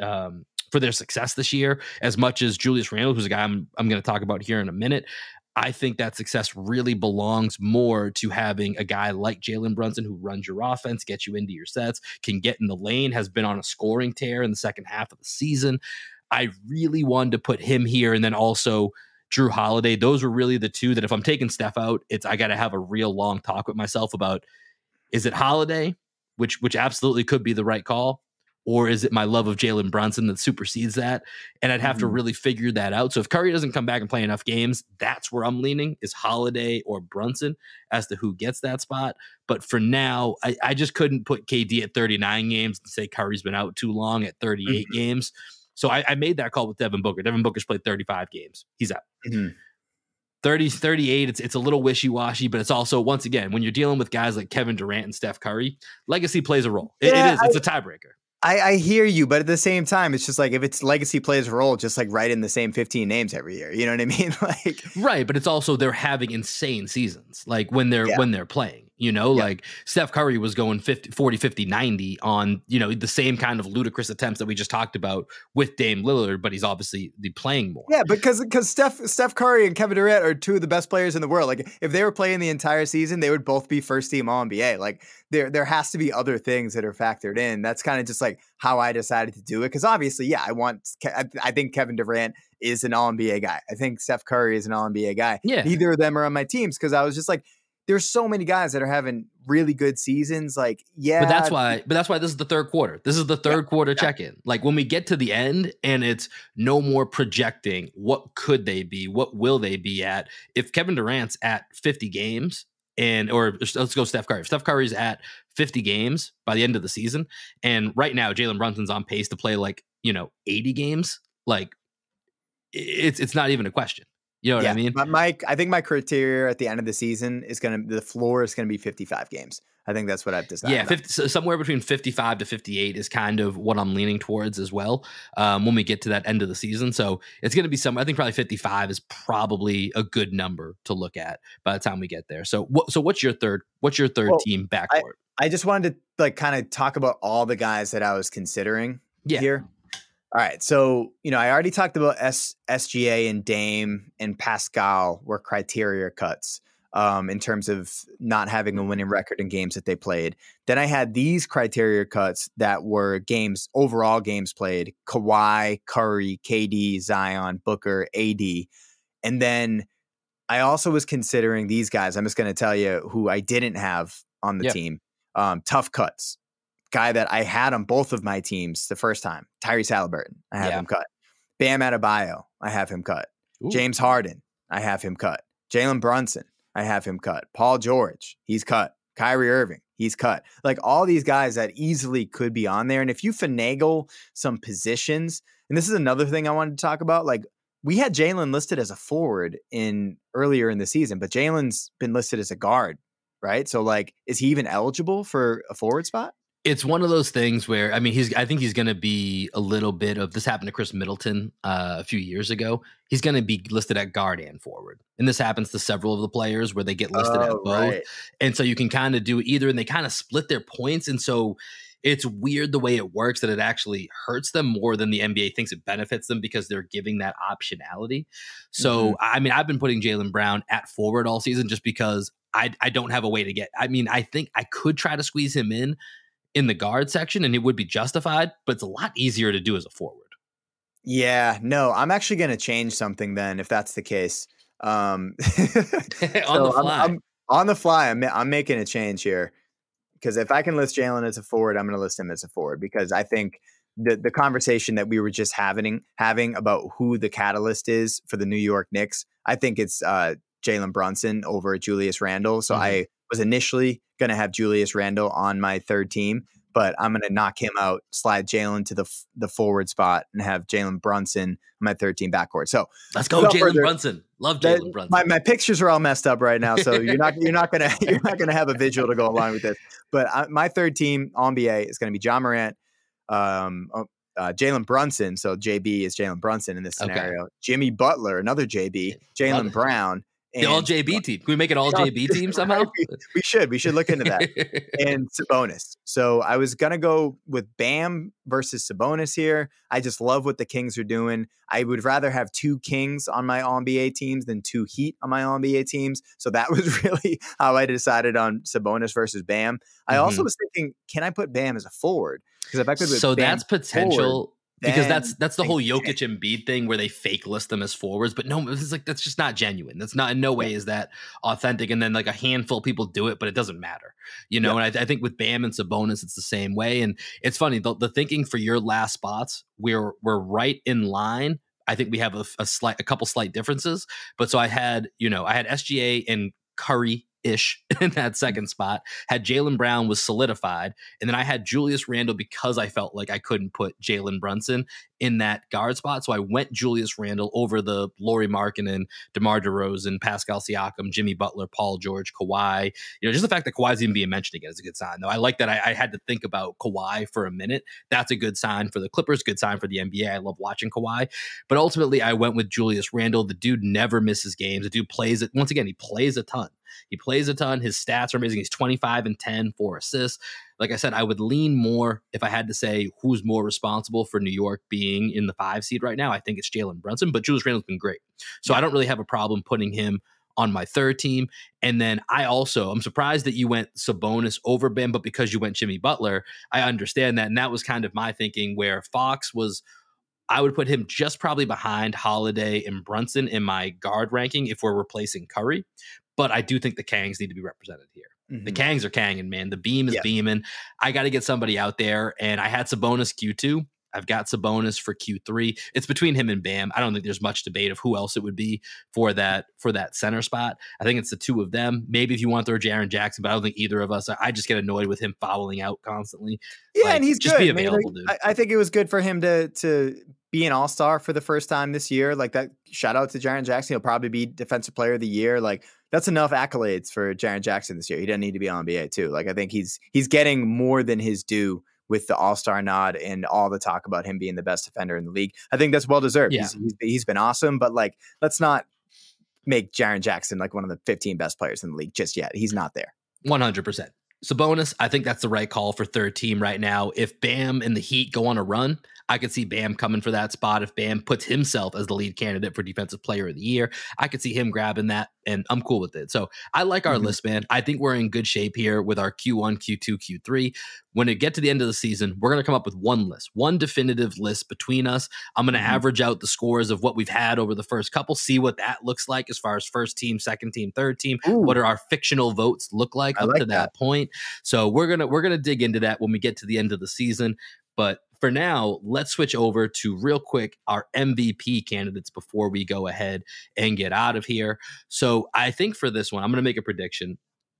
um, for their success this year. As much as Julius Randle, who's a guy I'm I'm going to talk about here in a minute, I think that success really belongs more to having a guy like Jalen Brunson who runs your offense, gets you into your sets, can get in the lane, has been on a scoring tear in the second half of the season. I really wanted to put him here and then also Jrue Holiday. Those were really the two that if I'm taking Steph out, it's I got to have a real long talk with myself about is it Holiday, which which absolutely could be the right call, or is it my love of Jalen Brunson that supersedes that? And I'd have mm-hmm. to really figure that out. So if Curry doesn't come back and play enough games, that's where I'm leaning is Holiday or Brunson as to who gets that spot. But for now, I, I just couldn't put KD at 39 games and say Curry's been out too long at 38 mm-hmm. games. So I, I, made that call with Devin Booker. Devin Booker's played 35 games. He's out. Mm-hmm. 30, 38, it's, it's a little wishy washy, but it's also, once again, when you're dealing with guys like Kevin Durant and Steph Curry, legacy plays a role. It, yeah, it is. It's I, a tiebreaker. I, I hear you, but at the same time, it's just like if it's legacy plays a role, just like write in the same 15 names every year. You know what I mean? <laughs> like Right, but it's also they're having insane seasons, like when they're yeah. when they're playing. You know, yeah. like Steph Curry was going 50, 40, 50, 90 on, you know, the same kind of ludicrous attempts that we just talked about with Dame Lillard, but he's obviously the playing more. Yeah, because because Steph Steph Curry and Kevin Durant are two of the best players in the world. Like if they were playing the entire season, they would both be first team all NBA. Like there there has to be other things that are factored in. That's kind of just like how I decided to do it. Because obviously, yeah, I want I think Kevin Durant is an all NBA guy. I think Steph Curry is an all NBA guy. Yeah. Neither of them are on my teams because I was just like, there's so many guys that are having really good seasons. Like, yeah, but that's why. But that's why this is the third quarter. This is the third yeah, quarter yeah. check in. Like when we get to the end, and it's no more projecting. What could they be? What will they be at? If Kevin Durant's at 50 games, and or let's go Steph Curry. If Steph Curry's at 50 games by the end of the season, and right now Jalen Brunson's on pace to play like you know 80 games, like it's it's not even a question. You know what yeah, I mean? My, I think my criteria at the end of the season is going to the floor is going to be 55 games. I think that's what I've decided. Yeah, 50, so somewhere between 55 to 58 is kind of what I'm leaning towards as well um, when we get to that end of the season. So it's going to be some. I think probably 55 is probably a good number to look at by the time we get there. So what? So what's your third? What's your third well, team backcourt? I, I just wanted to like kind of talk about all the guys that I was considering yeah. here. All right. So, you know, I already talked about S- SGA and Dame and Pascal were criteria cuts um, in terms of not having a winning record in games that they played. Then I had these criteria cuts that were games, overall games played Kawhi, Curry, KD, Zion, Booker, AD. And then I also was considering these guys. I'm just going to tell you who I didn't have on the yep. team. Um, tough cuts guy that I had on both of my teams the first time, Tyrese Haliburton. I have yeah. him cut. Bam Adebayo, I have him cut. Ooh. James Harden, I have him cut. Jalen Brunson, I have him cut. Paul George, he's cut. Kyrie Irving, he's cut. Like all these guys that easily could be on there. And if you finagle some positions, and this is another thing I wanted to talk about, like we had Jalen listed as a forward in earlier in the season, but Jalen's been listed as a guard, right? So like, is he even eligible for a forward spot? It's one of those things where I mean he's I think he's going to be a little bit of this happened to Khris Middleton uh, a few years ago. He's going to be listed at guard and forward, and this happens to several of the players where they get listed oh, at both, right. and so you can kind of do either, and they kind of split their points, and so it's weird the way it works that it actually hurts them more than the NBA thinks it benefits them because they're giving that optionality. So mm-hmm. I mean I've been putting Jaylen Brown at forward all season just because I I don't have a way to get. I mean I think I could try to squeeze him in in the guard section and it would be justified, but it's a lot easier to do as a forward. Yeah, no, I'm actually going to change something then if that's the case. Um, <laughs> <laughs> on the fly. I'm, I'm, on the fly, I'm, I'm making a change here because if I can list Jalen as a forward, I'm going to list him as a forward because I think the the conversation that we were just having having about who the catalyst is for the New York Knicks, I think it's uh, Jalen Brunson over Julius Randle. So mm-hmm. I was initially going to have Julius Randle on my third team, but I'm going to knock him out, slide Jalen to the the forward spot, and have Jalen Brunson on my third team backcourt. So let's go, Jalen Brunson. Love Jalen Brunson. My, my pictures are all messed up right now, so you're not you're not gonna <laughs> you're not gonna have a visual to go along with this. But I, my third team on BA is going to be Ja Morant, um, oh, uh, Jalen Brunson. So JB is Jalen Brunson in this scenario. Okay. Jimmy Butler, another JB. Jaylen Brown, and, the all JB team. Can we make it all JB <laughs> team somehow? we should. We should look into that. and <laughs> Sabonis. So I was gonna go with Bam versus Sabonis here. I just love what the Kings are doing. I would rather have two Kings on my NBA teams than two Heat on my NBA teams. So that <laughs> was really how I decided on Sabonis versus Bam. I mm-hmm. also was thinking, can I put Bam as a forward? Because if I could, so Bam that's potential. Forward, because that's that's the whole Jokic and Embiid thing where they fake list them as forwards, but no, it's like that's just not genuine. That's not in no way is that authentic. And then like a handful of people do it, but it doesn't matter, you know. Yeah. And I, I, think with Bam and Sabonis, it's the same way. And it's funny the, the thinking for your last spots, we're we're right in line. I think we have a, a slight a couple slight differences, but so I had you know I had SGA and Curry ish <laughs> in that second spot. Had Jaylen Brown was solidified, and then I had Julius Randle because I felt like I couldn't put Jalen Brunson in that guard spot. So I went Julius Randle over the Lauri Markkanen, DeMar DeRozan, Pascal Siakam, Jimmy Butler, Paul George, Kawhi. You know, just the fact that Kawhi's even being mentioned again is a good sign. Though I like that I, I had to think about Kawhi for a minute. That's a good sign for the Clippers. Good sign for the NBA. I love watching Kawhi. But ultimately, I went with Julius Randle. The dude never misses games. The dude plays it once again. He plays a ton. He plays a ton. His stats are amazing. He's 25 and 10, four assists. Like I said, I would lean more if I had to say who's more responsible for New York being in the five seed right now. I think it's Jalen Brunson, but Julius Randle's been great. So yeah. I don't really have a problem putting him on my third team. And then I also, I'm surprised that you went Sabonis over Bam, but because you went Jimmy Butler, I understand that. And that was kind of my thinking where Fox was I would put him just probably behind Holiday and Brunson in my guard ranking if we're replacing Curry. But I do think the Kangs need to be represented here. Mm-hmm. The Kangs are Kanging, man. The beam is Yeah. beaming. I got to get somebody out there, and I had Sabonis Q2. I've got Sabonis for Q3. It's between him and Bam. I don't think there's much debate of who else it would be for that for that center spot. I think it's the two of them. Maybe if you want to throw Jaren Jackson, but I don't think either of us. I, just get annoyed with him fouling out constantly. Yeah, Like, and he's just good. be I mean, available, like, dude. I, I think it was good for him to to be an all star for the first time this year. Like that. Shout out to Jaren Jackson. He'll probably be defensive player of the year. Like that's enough accolades for Jaren Jackson this year. He doesn't need to be on NBA too. Like I think he's he's getting more than his due with the all star nod and all the talk about him being the best defender in the league. I think that's well deserved. Yeah. He's, he's he's been awesome, but like let's not make Jaren Jackson like one of the 15 best players in the league just yet. He's not there. One hundred percent. Sabonis, I think that's the right call for third team right now. If Bam and the Heat go on a run, I could see Bam coming for that spot. If Bam puts himself as the lead candidate for Defensive Player of the Year, I could see him grabbing that, and I'm cool with it. So I like our Mhm. list, man. I think we're in good shape here with our Q1, Q2, Q3. When we get to the end of the season, we're going to come up with one list, one definitive list between us. I'm going to Mhm. average out the scores of what we've had over the first couple, see what that looks like as far as first team, second team, third team what are our fictional votes look like I up like to that, point so we're gonna we're gonna dig into that when we get to the end of the season but for now let's switch over to real quick our mvp candidates before we go ahead and get out of here so i think for this one i'm gonna make a prediction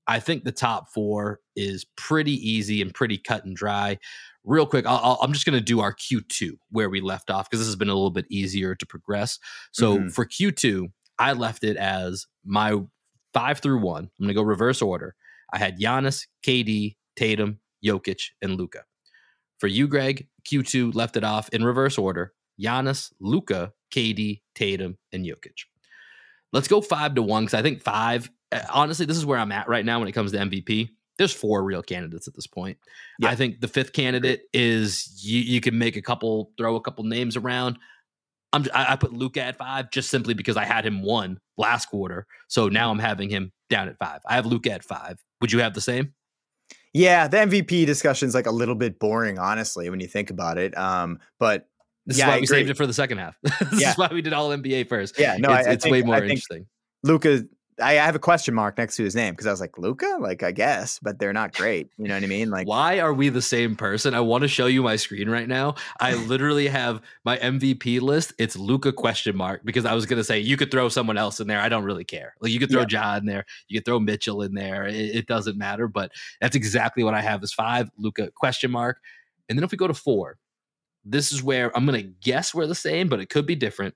i think the top four is pretty easy and pretty cut and dry real quick I'll, I'll- i'm just gonna do our q2 where we left off because this has been a little bit easier to progress so Mhm. for q2 i left it as my five through one. I'm going to go reverse order. I had Giannis, KD, Tatum, Jokic, and Luka. For you, Greg, Q2 left it off in reverse order. Giannis, Luka, KD, Tatum, and Jokic. Let's go five to one because I think five. uh, Honestly, this is where I'm at right now when it comes to MVP. There's four real candidates at this point. Yeah. I think the fifth candidate is you. You can make a couple, throw a couple names around. I'm, I, I put Luka at five just simply because I had him one last quarter. So now I'm having him down at five. I have Luka at five. Would you have the same? Yeah, the MVP discussion is like a little bit boring, honestly, when you think about it. Um, but This Yeah, is why I we saved it for the second half. <laughs> this Yeah. is why we did all NBA first. yeah, no, it's, I, I it's think, way more think interesting. Luka. I I have a question mark next to his name because I was like, Luka, like I guess, but they're not great. You know what I mean? Like, Why are we the same person? I want to show you my screen right now. I <laughs> literally have my MVP list. It's Luka question mark because I was gonna say you could throw someone else in there. I don't really care. Like you could throw Yeah. John in there, you could throw Mitchell in there. It, it doesn't matter. But that's exactly what I have as five. Luka question mark. And then if we go to four, this is where I'm gonna guess we're the same, but it could be different.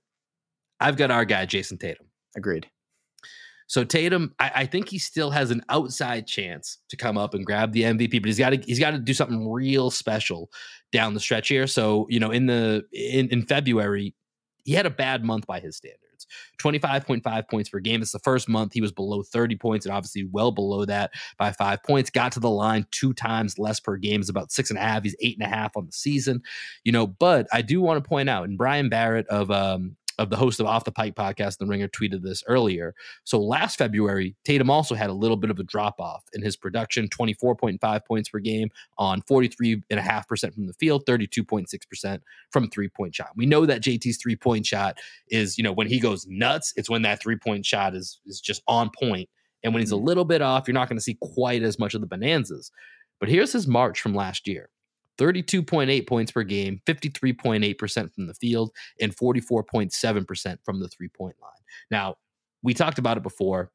I've got our guy Jayson Tatum. agreed. So Tatum, I, I think he still has an outside chance to come up and grab the MVP, but he's got to he's got to do something real special down the stretch here. So you know, in the in, in February, he had a bad month by his standards. 25.5 points per game. It's the first month he was below 30 points and obviously well below that by five points. Got to the line two times less per game. Is about six and a half. He's eight and a half on the season. You know, but I do want to point out, and Brian Barrett of um of the host of Off the Pike podcast, The Ringer, tweeted this earlier. So last February, Tatum also had a little bit of a drop off in his production 24.5 points per game on 43.5% from the field, 32.6% from three point shot. We know that JT's three point shot is, you know, when he goes nuts, it's when that three point shot is, is just on point. And when he's a mm-hmm. little bit off, you're not going to see quite as much of the bonanzas. But here's his March from last year 32.8 points per game, 53.8% from the field, and 44.7% from the three point line. Now, we talked about it before.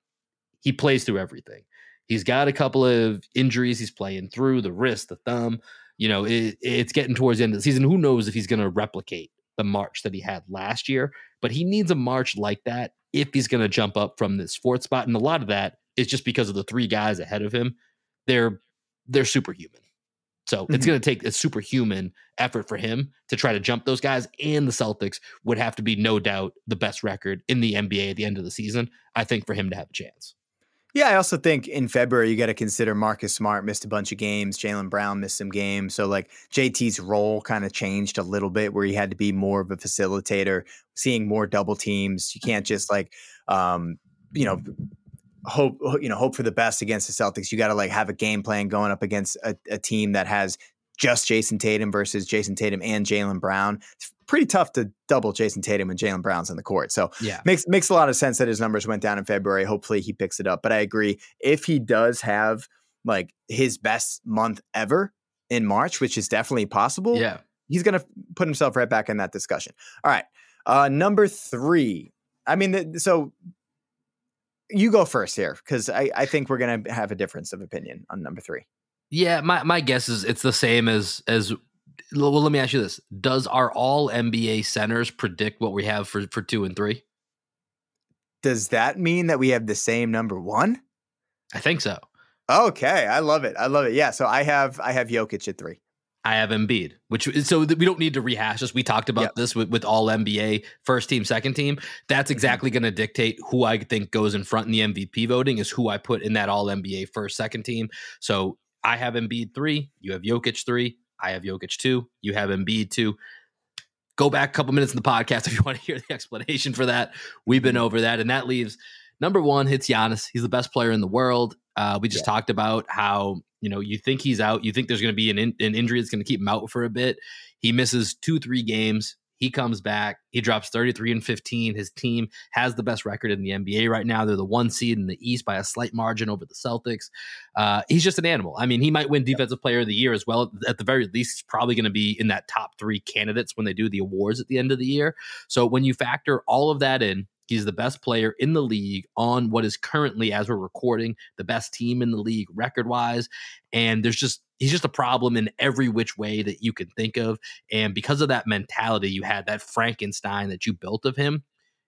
He plays through everything. He's got a couple of injuries he's playing through the wrist, the thumb. You know, it, it's getting towards the end of the season. Who knows if he's going to replicate the March that he had last year? But he needs a March like that if he's going to jump up from this fourth spot. And a lot of that is just because of the three guys ahead of him. They're they're superhuman. So it's Mhm. going to take a superhuman effort for him to try to jump those guys. And the Celtics would have to be no doubt the best record in the NBA at the end of the season. I think for him to have a chance. Yeah, I also think in February you got to consider Marcus Smart missed a bunch of games, Jaylen Brown missed some games, so like JT's role kind of changed a little bit, where he had to be more of a facilitator, seeing more double teams. You can't just like, um, you know, hope you know hope for the best against the Celtics. You got to like have a game plan going up against a, a team that has just Jayson Tatum versus Jayson Tatum and Jaylen Brown. It's pretty tough to double Jayson Tatum and Jaylen Brown's in the court. So yeah, makes makes a lot of sense that his numbers went down in February. Hopefully he picks it up. But I agree. If he does have like his best month ever in March, which is definitely possible, yeah, he's gonna put himself right back in that discussion. All right. Uh number three. I mean, so you go first here because I, I think we're gonna have a difference of opinion on number three. Yeah, my, my guess is it's the same as as well, let me ask you this: Does our all NBA centers predict what we have for for two and three? Does that mean that we have the same number one? I think so. Okay, I love it. I love it. Yeah, so I have I have Jokic at three. I have Embiid, which so we don't need to rehash this. We talked about yep. this with, with all NBA first team, second team. That's mm-hmm. exactly going to dictate who I think goes in front in the MVP voting is who I put in that all NBA first, second team. So I have Embiid three, you have Jokic three, I have Jokic two, you have Embiid two. Go back a couple minutes in the podcast if you want to hear the explanation for that. We've been mm-hmm. over that, and that leaves number one hits Giannis. He's the best player in the world. Uh, we just yeah. talked about how you know you think he's out, you think there's going to be an, in, an injury that's going to keep him out for a bit. He misses two, three games. He comes back. He drops 33 and 15. His team has the best record in the NBA right now. They're the one seed in the East by a slight margin over the Celtics. Uh, he's just an animal. I mean, he might win Defensive Player of the Year as well. At the very least, he's probably going to be in that top three candidates when they do the awards at the end of the year. So when you factor all of that in, He's the best player in the league on what is currently, as we're recording, the best team in the league record wise. And there's just, he's just a problem in every which way that you can think of. And because of that mentality, you had that Frankenstein that you built of him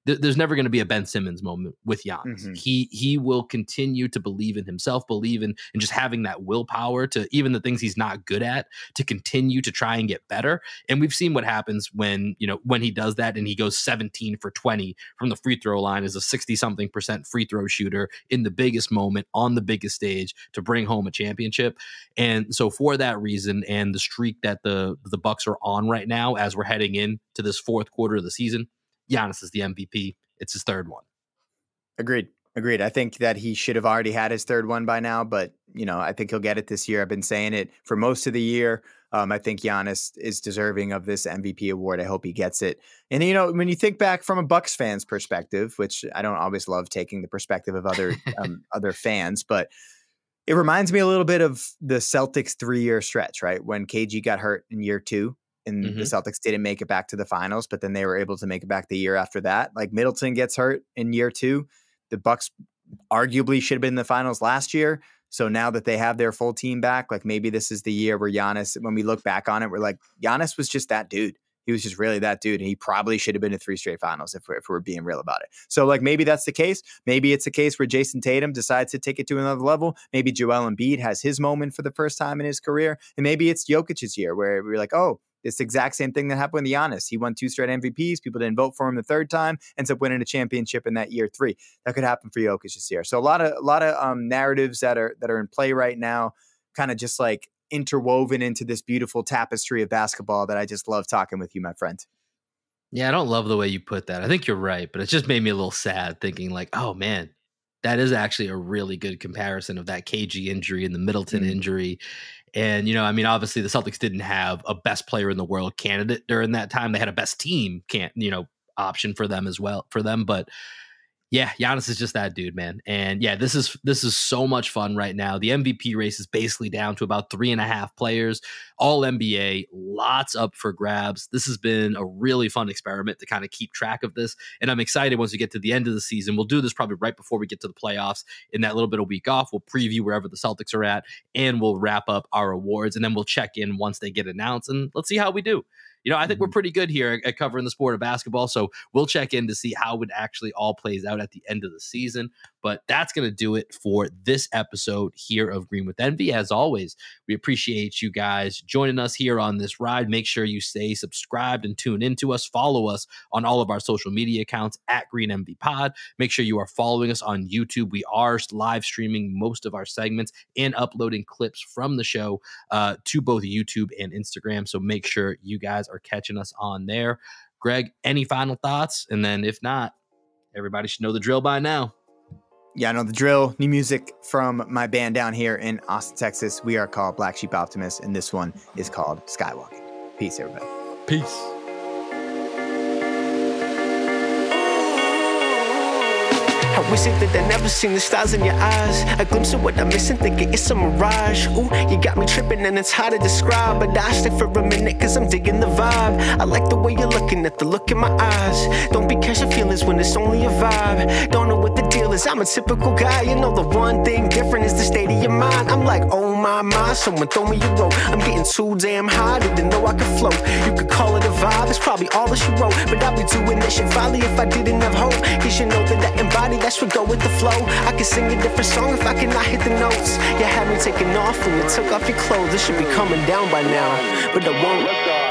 th- there's never going to be a Ben Simmons moment with Giannis. Mm-hmm. He he will continue to believe in himself, believe in and just having that willpower to even the things he's not good at to continue to try and get better. And we've seen what happens when you know when he does that and he goes 17 for 20 from the free throw line as a 60 something percent free throw shooter in the biggest moment on the biggest stage to bring home a championship. And so for that reason and the streak that the the Bucks are on right now as we're heading in to this fourth quarter of the season, Giannis is the MVP. It's his third one. Agreed. Agreed. I think that he should have already had his third one by now, but you know, I think he'll get it this year. I've been saying it for most of the year. Um, I think Giannis is deserving of this MVP award. I hope he gets it. And you know, when you think back from a Bucks fan's perspective, which I don't always love taking the perspective of other <laughs> um, other fans, but it reminds me a little bit of the Celtics three year stretch, right? When KG got hurt in year two, and mm-hmm. the Celtics didn't make it back to the finals, but then they were able to make it back the year after that. Like Middleton gets hurt in year two. The Bucks arguably should have been in the finals last year. So now that they have their full team back, like maybe this is the year where Giannis, when we look back on it, we're like, Giannis was just that dude. He was just really that dude. And he probably should have been in three straight finals if we're, if we're being real about it. So, like, maybe that's the case. Maybe it's a case where Jayson Tatum decides to take it to another level. Maybe Joel Embiid has his moment for the first time in his career. And maybe it's Jokic's year where we're like, oh, this exact same thing that happened with Giannis. He won two straight MVPs. People didn't vote for him the third time. Ends up winning a championship in that year three. That could happen for Jokic this year. So a lot of a lot of um, narratives that are that are in play right now, kind of just like interwoven into this beautiful tapestry of basketball that I just love talking with you, my friend. Yeah, I don't love the way you put that. I think you're right, but it just made me a little sad thinking like, oh man, that is actually a really good comparison of that KG injury and the Middleton mm-hmm. injury and, you know, I mean, obviously the Celtics didn't have a best player in the world candidate during that time. They had a best team can't, you know, option for them as well for them. But yeah, Giannis is just that dude, man. And yeah, this is this is so much fun right now. The MVP race is basically down to about three and a half players, all NBA, lots up for grabs. This has been a really fun experiment to kind of keep track of this. And I'm excited once we get to the end of the season. We'll do this probably right before we get to the playoffs. In that little bit of week off, we'll preview wherever the Celtics are at, and we'll wrap up our awards, and then we'll check in once they get announced, and let's see how we do you know, I think mm-hmm. we're pretty good here at covering the sport of basketball. So we'll check in to see how it actually all plays out at the end of the season. But that's going to do it for this episode here of Green with Envy. As always, we appreciate you guys joining us here on this ride. Make sure you stay subscribed and tune into us. Follow us on all of our social media accounts at Green Envy Pod. Make sure you are following us on YouTube. We are live streaming most of our segments and uploading clips from the show uh, to both YouTube and Instagram. So make sure you guys are catching us on there. Greg, any final thoughts? And then if not, everybody should know the drill by now. Yeah, I know the drill. New music from my band down here in Austin, Texas. We are called Black Sheep Optimists, and this one is called Skywalking. Peace, everybody. Peace. I wish it that I never seen the stars in your eyes. A glimpse of what I'm missing, thinking it's a mirage. Ooh, you got me tripping and it's hard to describe. But I stay for a minute cause I'm digging the vibe. I like the way you're looking at the look in my eyes. Don't be catching feelings when it's only a vibe. Don't know what the deal is, I'm a typical guy. You know, the one thing different is the state of your mind. I'm like, oh my, my, someone throw me a rope. I'm getting too damn high, didn't know I could float. You could call it a vibe, it's probably all that she wrote. But I'd be doing this shit if I didn't have hope. You should know that I embody that should go with the flow. I could sing a different song if I cannot hit the notes. You had me taking off when you took off your clothes. This should be coming down by now, but I won't.